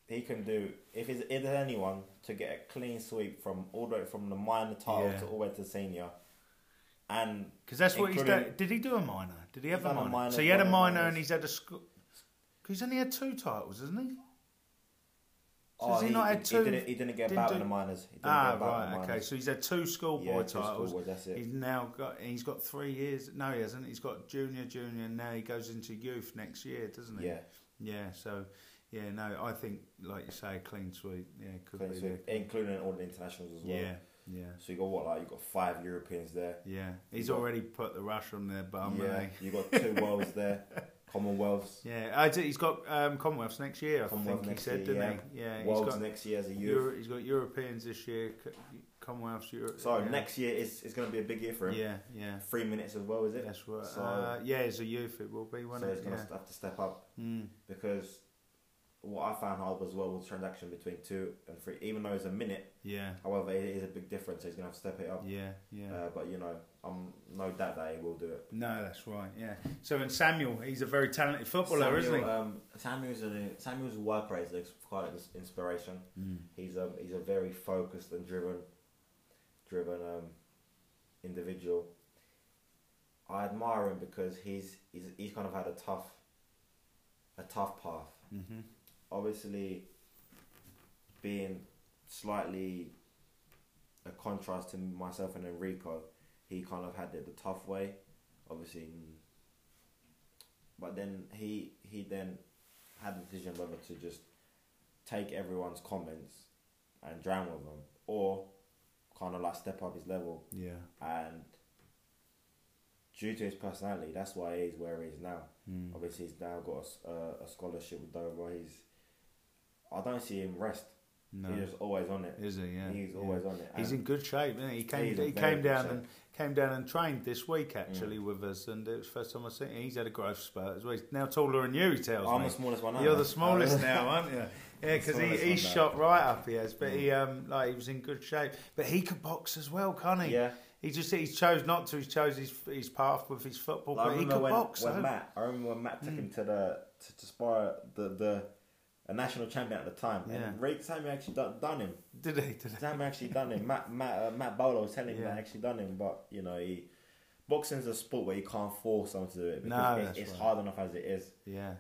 he can do if he's if there's anyone to get a clean sweep from all the way from the minor title Yeah. to all the way to senior, and Because that's what he's done. Did he do a minor? Did he have a done a minor? minor, So he had a minor minor. and he's had a school. He's only had two titles, isn't he? So oh, has he, he, not had he two? didn't he didn't get didn't about do- in the minors. He didn't ah, get about in right. Okay, so he's had two schoolboy yeah, titles. schoolboys, that's it. He's now got. He's got three years. No, he hasn't. He's got junior, junior, and now he goes into youth next year, doesn't he? Yeah, Yeah. So, yeah. No, I think, like you say, clean sweep. Yeah, could clean be sweep, there. including all the internationals as well. Yeah. Yeah. So you got what like you got five Europeans there. Yeah. He's got- already put the rush on their bum. yeah, you got two worlds there, Commonwealths, Yeah, I he's got um, Commonwealths next year. I Commonwealth think he said, year, didn't he? Yeah, he's worlds got next year as a youth. Euro, he's got Europeans this year, Commonwealths. Europe. so yeah. next year is is going to be a big year for him. Yeah, yeah. Three minutes as well, is it? That's right. So- uh, yeah, as a youth, it will be, so won't he's going Yeah. to have to step up Mm. because what I found hard was well was transaction between two and three. Even though it's a minute, yeah, however, it is a big difference. So he's going to have to step it up. yeah, yeah. Uh, but you know, I'm no doubt that he will do it. no, that's right. Yeah. So, and Samuel, he's a very talented footballer, Samuel, isn't he? Um, Samuel's a, Samuel's work rate is quite an inspiration. Mm. He's a he's a very focused and driven, driven um, individual. I admire him because he's he's he's kind of had a tough, a tough path. hmm Obviously, being slightly a contrast to myself and Enrico, he kind of had it the tough way. Obviously, but then he he then had the decision whether to just take everyone's comments and drown with them, or kind of like step up his level. Yeah. And due to his personality, that's why he is where he is now. Mm. Obviously, he's now got a scholarship with Dover. He's, I don't see him rest. No. He's always on it. Is he? Yeah. He's yeah. always on it. He's And in good shape, isn't he? He came. He came down and came down and trained this week actually mm. with us, and it was the first time I seen. him. He's had a growth spurt as well. He's now taller than you. He tells I'm me. the smallest one. You're aren't the smallest uh, now, aren't you? Yeah, because he, one shot right up. He has, but he mm. um like he was in good shape. But he could box as well, can't he? Yeah. He just he chose not to. He chose his his path with his football, Like, I but he remember could when, box. when. Matt. I remember when Matt took mm. him to the to, to spar the the a national champion at the time. Yeah. And Ray Sammy actually done, done him. Did he? Did he? Sammy actually done him. Matt Matt uh, Matt Bowler was telling him Yeah. that actually done him, but you know he. Boxing's a sport where you can't force someone to do it because No, it, it's right. hard enough as it is. Yeah,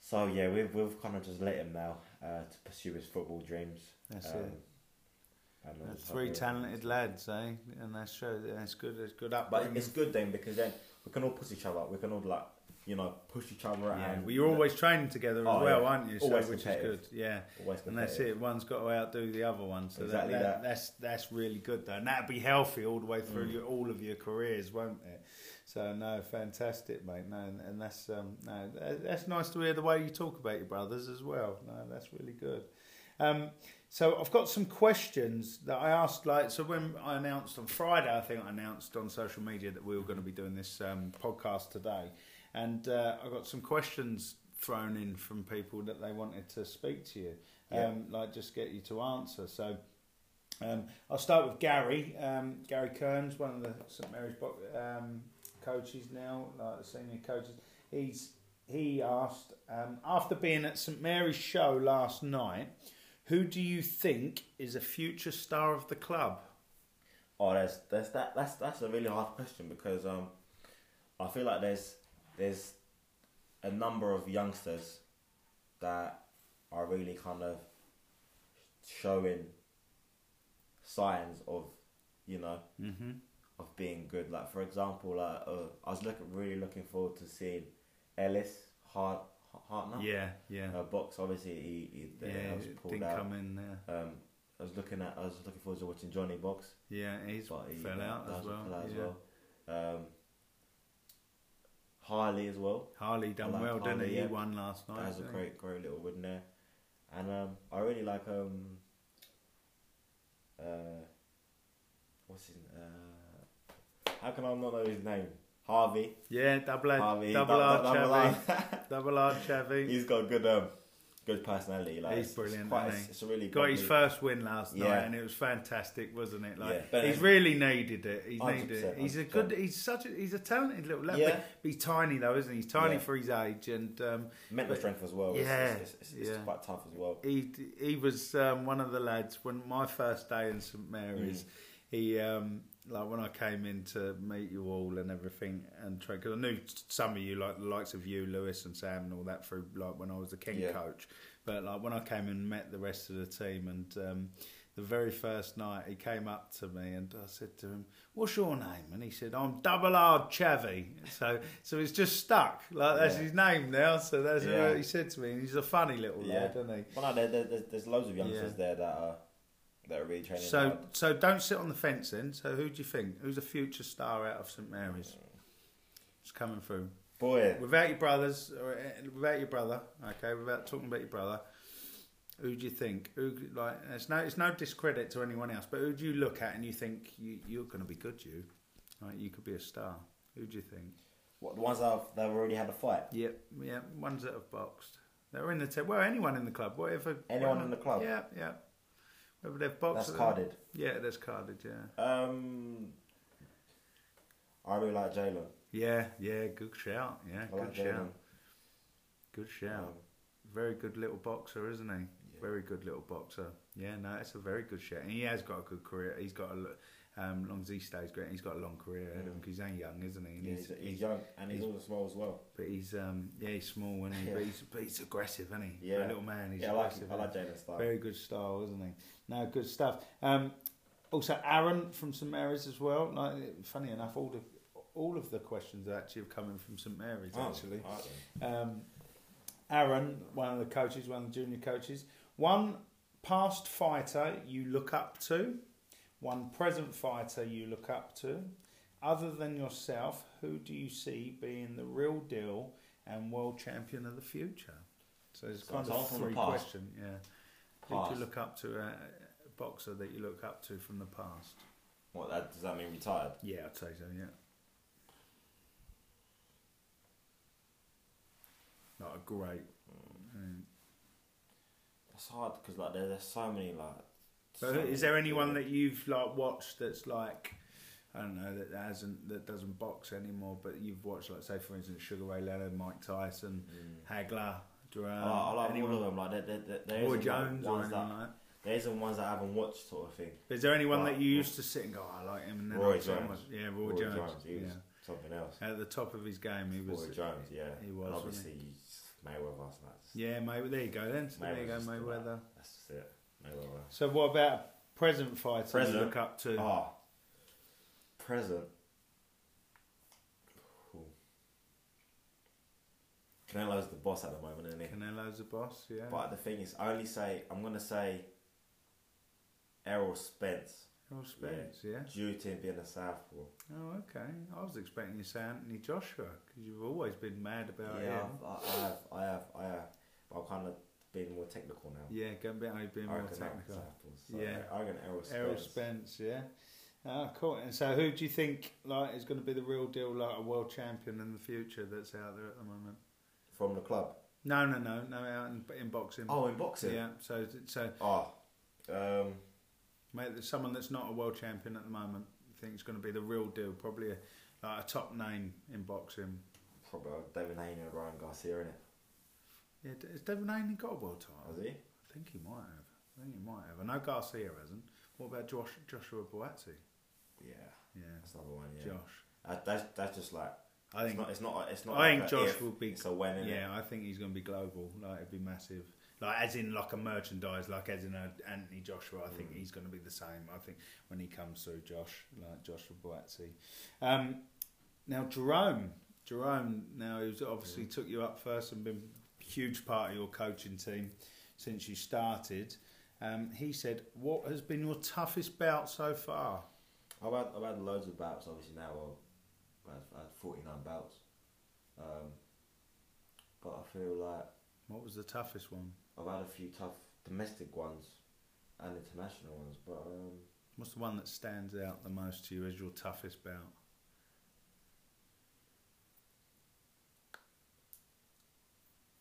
So yeah, we've we've kind of just let him now uh, to pursue his football dreams. that's Um, it. That's three talented lads, eh? And that's true. That's good. It's good up. But it's good then because then we can all push each other. up. We can all like you know push each other Yeah, and well, you're always training together as Oh, well, yeah. aren't you? So, Always which is good. Yeah, always and that's it. One's got to outdo the other one. So Exactly that, that, that. that's that's really good though, and that'll be healthy all the way through Mm. your, all of your careers, won't it? So no, fantastic, mate. No, and, and that's um, no, that's nice to hear the way you talk about your brothers as well. No, that's really good. Um, so I've got some questions that I asked. Like, so when I announced on Friday, I think I announced on social media that we were going to be doing this um, podcast today, and uh, I got some questions thrown in from people that they wanted to speak to you, um, like just get you to answer. So. Um, I'll start with Gary. Um, Gary Kearns, one of the St Mary's bo- um, coaches now, like the senior coaches. He's he asked um, after being at St Mary's show last night, who do you think is a future star of the club? Oh, there's there's that that's that's a really hard question because um, I feel like there's there's a number of youngsters that are really kind of showing signs of you know Mm-hmm. of being good. Like for example, like uh, I was looking really looking forward to seeing Ellis Hart Hartner. Yeah, yeah, Uh, box obviously he, he the yeah. was pulled Didn't out. come in there. Um, I was looking at I was looking forward to watching Johnny box. Yeah, he's But he fell out as well. out as yeah. well. Um, Harley as well. Harley done like well, didn't he? yeah. He won last night. That was a great, great little win there. And um, I really like um, uh, what's his uh, how can I not know his name? Harvey. Yeah, double Harvey. double dou- R, dou- double Chavy, R. double R, Chavy. He's got good um, good personality. Like He's brilliant, quite, he? it's a really got his first win last night, and it was fantastic, wasn't it? Like Yeah, he's really needed it. He's needed it. He's a good. He's such a. He's a talented little lad. Yeah. But he's tiny though, isn't he? He's tiny Yeah. for his age, and um, mental but- strength as well. Yeah, it's, it's, it's, it's yeah. quite tough as well. he he was um, one of the lads when my first day in St Mary's. Mm. He um, like when I came in to meet you all and everything, and because I knew some of you like the likes of you, Lewis and Sam, and all that through like when I was the King Yeah. coach. But like when I came and met the rest of the team, and um, the very first night he came up to me and I said to him, "What's your name?" And he said, "I'm Double R Chavy." So so it's just stuck. Like that's Yeah. his name now. So that's Yeah. what he said to me. And he's a funny little Yeah. lad, isn't he? Well, no, there, there, there's, there's loads of youngsters there that are that are really training. So, hard. so don't sit on the fence then. So, who do you think? Who's a future star out of St Mary's? It's coming through boy, without your brothers, or uh, without your brother. Okay, without talking about your brother. Who do you think? Who like? It's no, it's no discredit to anyone else. But who do you look at and you think you, you're going to be good? You, like, you could be a star. Who do you think? what the ones that have, that have already had a fight? Yep, yeah, ones that have boxed. They're in the te- well, anyone in the club, whatever. Anyone in the club? Yeah, yeah. They've boxed. That's carded. Yeah, that's carded. Yeah. Um, I really like Jalen. Yeah, yeah, good shout. Yeah, I good like shout. Good shout. Um, very good little boxer, isn't he? Yeah. Very good little boxer. Yeah, no, it's a very good shout. And he has got a good career. He's got a, um, long as he stays great, he's got a long career ahead of him because he's only young, isn't he? And yeah, he's, he's, he's young and he's, he's- also small as well. but he's um, yeah, he's small, isn't he? But he's but he's aggressive, isn't he? For Yeah. a little man, he's yeah, I like aggressive. I like? Jalen's style. Very good style, isn't he? No, good stuff. Um, also, Aaron from St Mary's as well. Like, funny enough, all the all of the questions are actually have come in from St Mary's. Oh, Actually, um, Aaron, one of the coaches, one of the junior coaches, one past fighter you look up to, one present fighter you look up to. Other than yourself, who do you see being the real deal and world champion of the future? So it's kind all of three question, yeah. Who do you look up to? Uh, a boxer that you look up to from the past? What that does that mean retired? Yeah, I'd say so. Yeah. Not a great. Mm. That's hard because like there, there's so many like. So is there anyone that you've like watched that's like I don't know that hasn't that doesn't box anymore, but you've watched like say for instance Sugar Ray Leonard, Mike Tyson, Mm. Hagler, Duran, I like, I like anyone, all of them. Like there, there, there, Roy like, Jones ones that like that. there isn't ones that I haven't watched sort of thing. But is there anyone Right. that you used to sit and go, oh, I like him, and then Roy like Jones. yeah, Roy, Roy Jones, Jones, he was yeah, something else. at the top of his game, he was. Roy Jones, yeah. he And was, obviously Mayweather. So that's, Yeah, Mayweather. There you go. Then so there you go, Mayweather. like- That's just it. Mayweather. So what about a present fighter you Present? look up to? Ah, present. Canelo's the boss at the moment, isn't he? Canelo's the boss, yeah. But the thing is, I only say I'm gonna say Errol Spence Errol Spence, yeah. due to him being a southpaw. Oh, okay. I was expecting you to say Anthony Joshua because you've always been mad about yeah, him. I, I have, I have, I have. But I'm kind of being more technical now. Yeah, going back, you've been more technical. southpaws. So Yeah. I reckon Errol Spence. Errol Spence, yeah. Oh, cool. And so, who do you think like is going to be the real deal, like a world champion in the future that's out there at the moment? From the club. No, no, no, no, out in, in boxing. Oh, in boxing. yeah. So, so Oh, um, mate, there's someone that's not a world champion at the moment. I think it's going to be the real deal. Probably a, like a top name in boxing. probably Devin Haney and Ryan Garcia in it. Yeah, has Devin Haney got a world title? Has he? I think he might have. I think he might have. I know Garcia hasn't. What about Josh, Joshua Buatsi? Yeah, Yeah, that's another one. Yeah, Josh. Uh, that's that's just like I think. it's not. It's not. It's not. I like think Josh if, will be. It's a when. Yeah, I think he's going to be global. Like it'd be massive. Like as in like a merchandise, like as in a Anthony Joshua. I think Mm. he's going to be the same. I think when he comes through, Josh, like Joshua Buatsi. Um, now Jerome, Jerome. Now he's obviously took you up first and been a huge part of your coaching team since you started. Um, he said, "What has been your toughest bout so far?" I've had, I've had loads of bouts, obviously now well, I've had 49 bouts. Um, but I feel like What was the toughest one? I've had a few tough domestic ones and international ones, but um, What's the one that stands out the most to you as your toughest bout?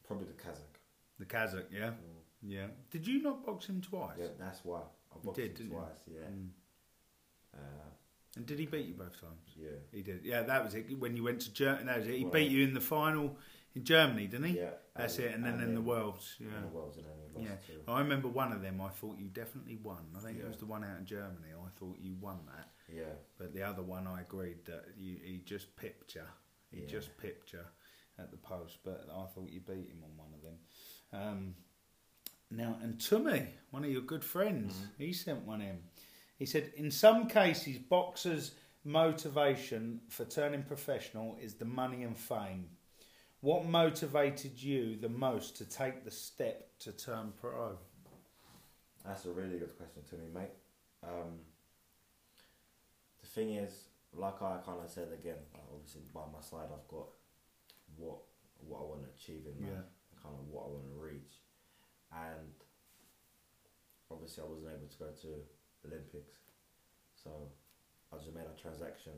probably the Kazakh. The Kazakh, yeah, Mm. yeah. Did you not box him twice? Yeah, that's why. I boxed did, him didn't you? twice, yeah. Mm. Uh, And did he beat you both times? yeah. He did. Yeah, that was it. When you went to Germany, that was it. He Well- beat you in the final in Germany, didn't he? Yeah. That's it. And then in the worlds, Yeah. In the worlds, and then he Yeah. I remember one of them. I thought you definitely won. I think it was the one out in Germany. I thought you won that. Yeah. But the other one, I agreed that you, he just pipped you. He Yeah. just pipped you at the post. But I thought you beat him on one of them. Um, now, and Tumi, one of your good friends, Mhm. he sent one in. He said, in some cases, boxers' motivation for turning professional is the money and fame. What motivated you the most to take the step to turn pro? That's a really good question to me, mate. Um, the thing is, like I kind of said again, like obviously by my side, I've got what what I want to achieve in life, kind of what I want to reach, and obviously I wasn't able to go to Olympics, so I just made a transaction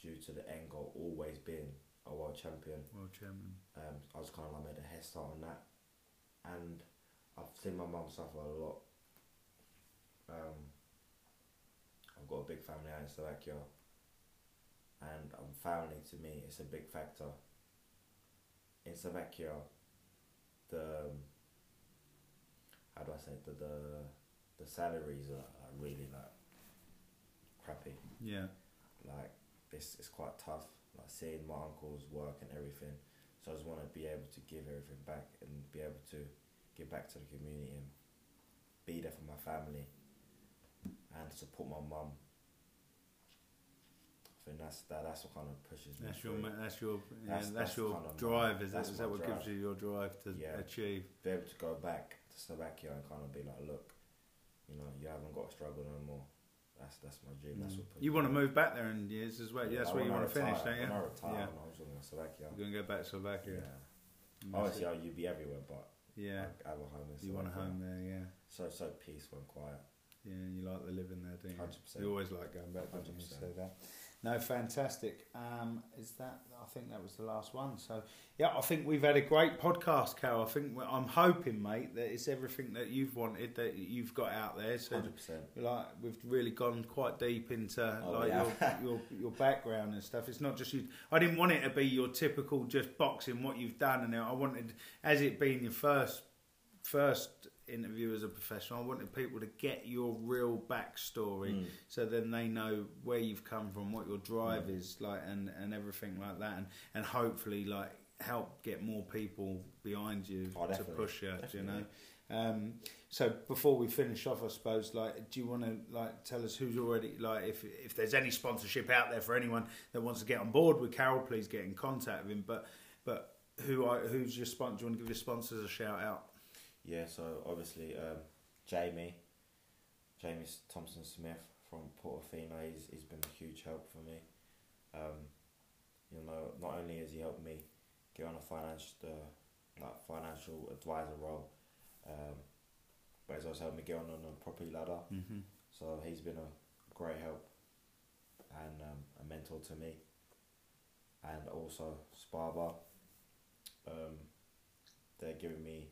due to the end goal always being a world champion. World champion. Um, I was kind of like made a head start on that, and I've seen my mum suffer a lot. Um, I've got a big family out in Slovakia, and um, family to me is a big factor. In Slovakia, the um, how do I say it? the the, the salaries are, are really like crappy Yeah. like it's it's quite tough. Like seeing my uncles work and everything. So I just want to be able to give everything back and be able to give back to the community and be there for my family and support my mum. I think that's that. That's what kind of pushes me. That's your, through. ma- that's your, yeah, That's- that's, that's your kind of my- drive. Is that, that's that what gives you your drive to Yeah. achieve? be able to go back to Slovakia and kind of be like, look, you know, you haven't got to struggle no more. That's that's my dream. That's Mm. what. You want to move back there in years as well. Yeah, that's I where you wanna finish, retire. don't you? When I retire, Yeah. I was going to Slovakia. You're going to go back to Slovakia. Yeah. Obviously, it. I'll you be everywhere, but Yeah. I have a home. and You want a home there, yeah. So so peaceful and quiet. Yeah, you like the living there, don't you? 100%. You always like going back, you? 100%. So that. No, fantastic. Um, is that? I think that was the last one. So yeah, I think we've had a great podcast, Karol. I think I'm hoping, mate, that it's everything that you've wanted that you've got out there. So Hundred percent. like we've really gone quite deep into Oh, like yeah. your, your your background and stuff. It's not just you. I didn't want it to be your typical just boxing what you've done, and I wanted, as it being your first first interview as a professional, I wanted people to get your real backstory, Mm. so then they know where you've come from, what your drive is like, and and everything like that, and and hopefully like help get more people behind you Oh, to push you. Do you know? Um, so before we finish off, I suppose, like, do you want to like tell us who's already like if if there's any sponsorship out there for anyone that wants to get on board with Karol, please get in contact with him. But but who are, who's your sponsor? Do you want to give your sponsors a shout out? Yeah, so obviously um, Jamie, Jamie Thompson Smith from Portafina, he's, he's been a huge help for me. Um, you know, not only has he helped me get on a financial, uh, like financial advisor role, um, but he's also helped me get on on a property ladder. Mm-hmm. So he's been a great help and um, a mentor to me. And also Sparba, um, they're giving me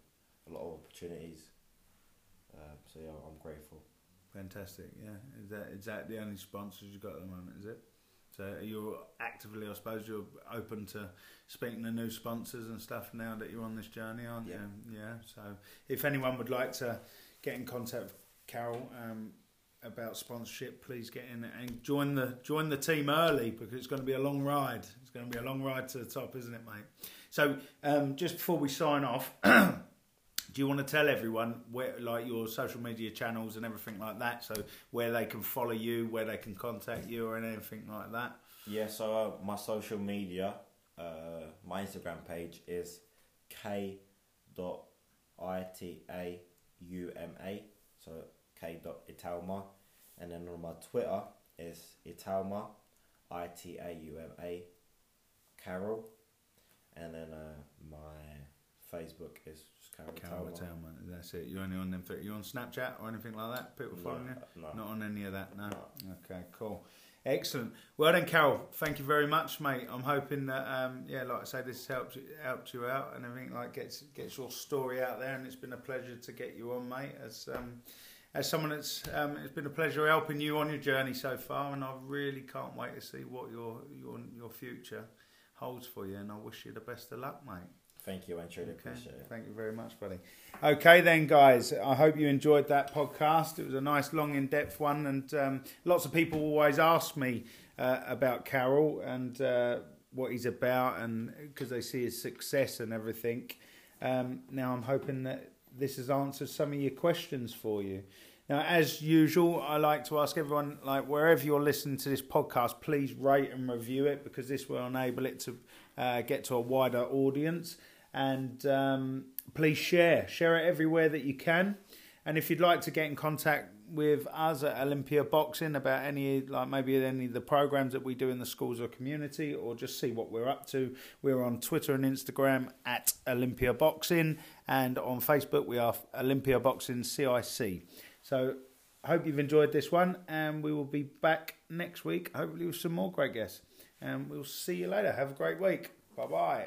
a lot of opportunities. Um, so yeah, I'm grateful. Fantastic. Yeah, is that is that the only sponsors you've got at the moment? Is it? So you're actively, I suppose, you're open to speaking to new sponsors and stuff now that you're on this journey, aren't Yeah. you? Yeah. So if anyone would like to get in contact with Karol um, about sponsorship, please get in and join the join the team early because it's going to be a long ride. It's going to be a long ride to the top, isn't it, mate? So um, just before we sign off. Do you want to tell everyone where, like, your social media channels and everything like that? So where they can follow you, where they can contact you, or anything like that. Yeah, so uh, my social media, uh, my Instagram page is k dot i t a u m a, so k dot itauma, and then on my Twitter is itauma, i t a u m a, Karol, and then uh, my Facebook is Karol, Itauma. That's it. You're only on them. three? You on Snapchat or anything like that? People No, following you? no. Not on any of that. No. No. Okay. Cool. Excellent. Well then, Karol, thank you very much, mate. I'm hoping that, um, yeah, like I say, this you, helped you out and everything. Like gets gets your story out there, and it's been a pleasure to get you on, mate. As um, as someone that's, um, it's been a pleasure helping you on your journey so far, and I really can't wait to see what your your your future holds for you. And I wish you the best of luck, mate. Thank you, I truly Okay. appreciate it. Thank you very much, buddy. Okay, then, guys. I hope you enjoyed that podcast. It was a nice, long, in-depth one, and um, lots of people always ask me uh, about Karol and uh, what he's about, and because they see his success and everything. Um, now, I'm hoping that this has answered some of your questions for you. Now, as usual, I like to ask everyone, like wherever you're listening to this podcast, please rate and review it because this will enable it to uh, get to a wider audience. And um, please share, share it everywhere that you can. And if you'd like to get in contact with us at Olympia Boxing about any, like maybe any of the programs that we do in the schools or community, or just see what we're up to, we're on Twitter and Instagram at Olympia Boxing, and on Facebook we are Olympia Boxing CIC. So hope you've enjoyed this one, and we will be back next week, hopefully with some more great guests. And we'll see you later. Have a great week. Bye bye.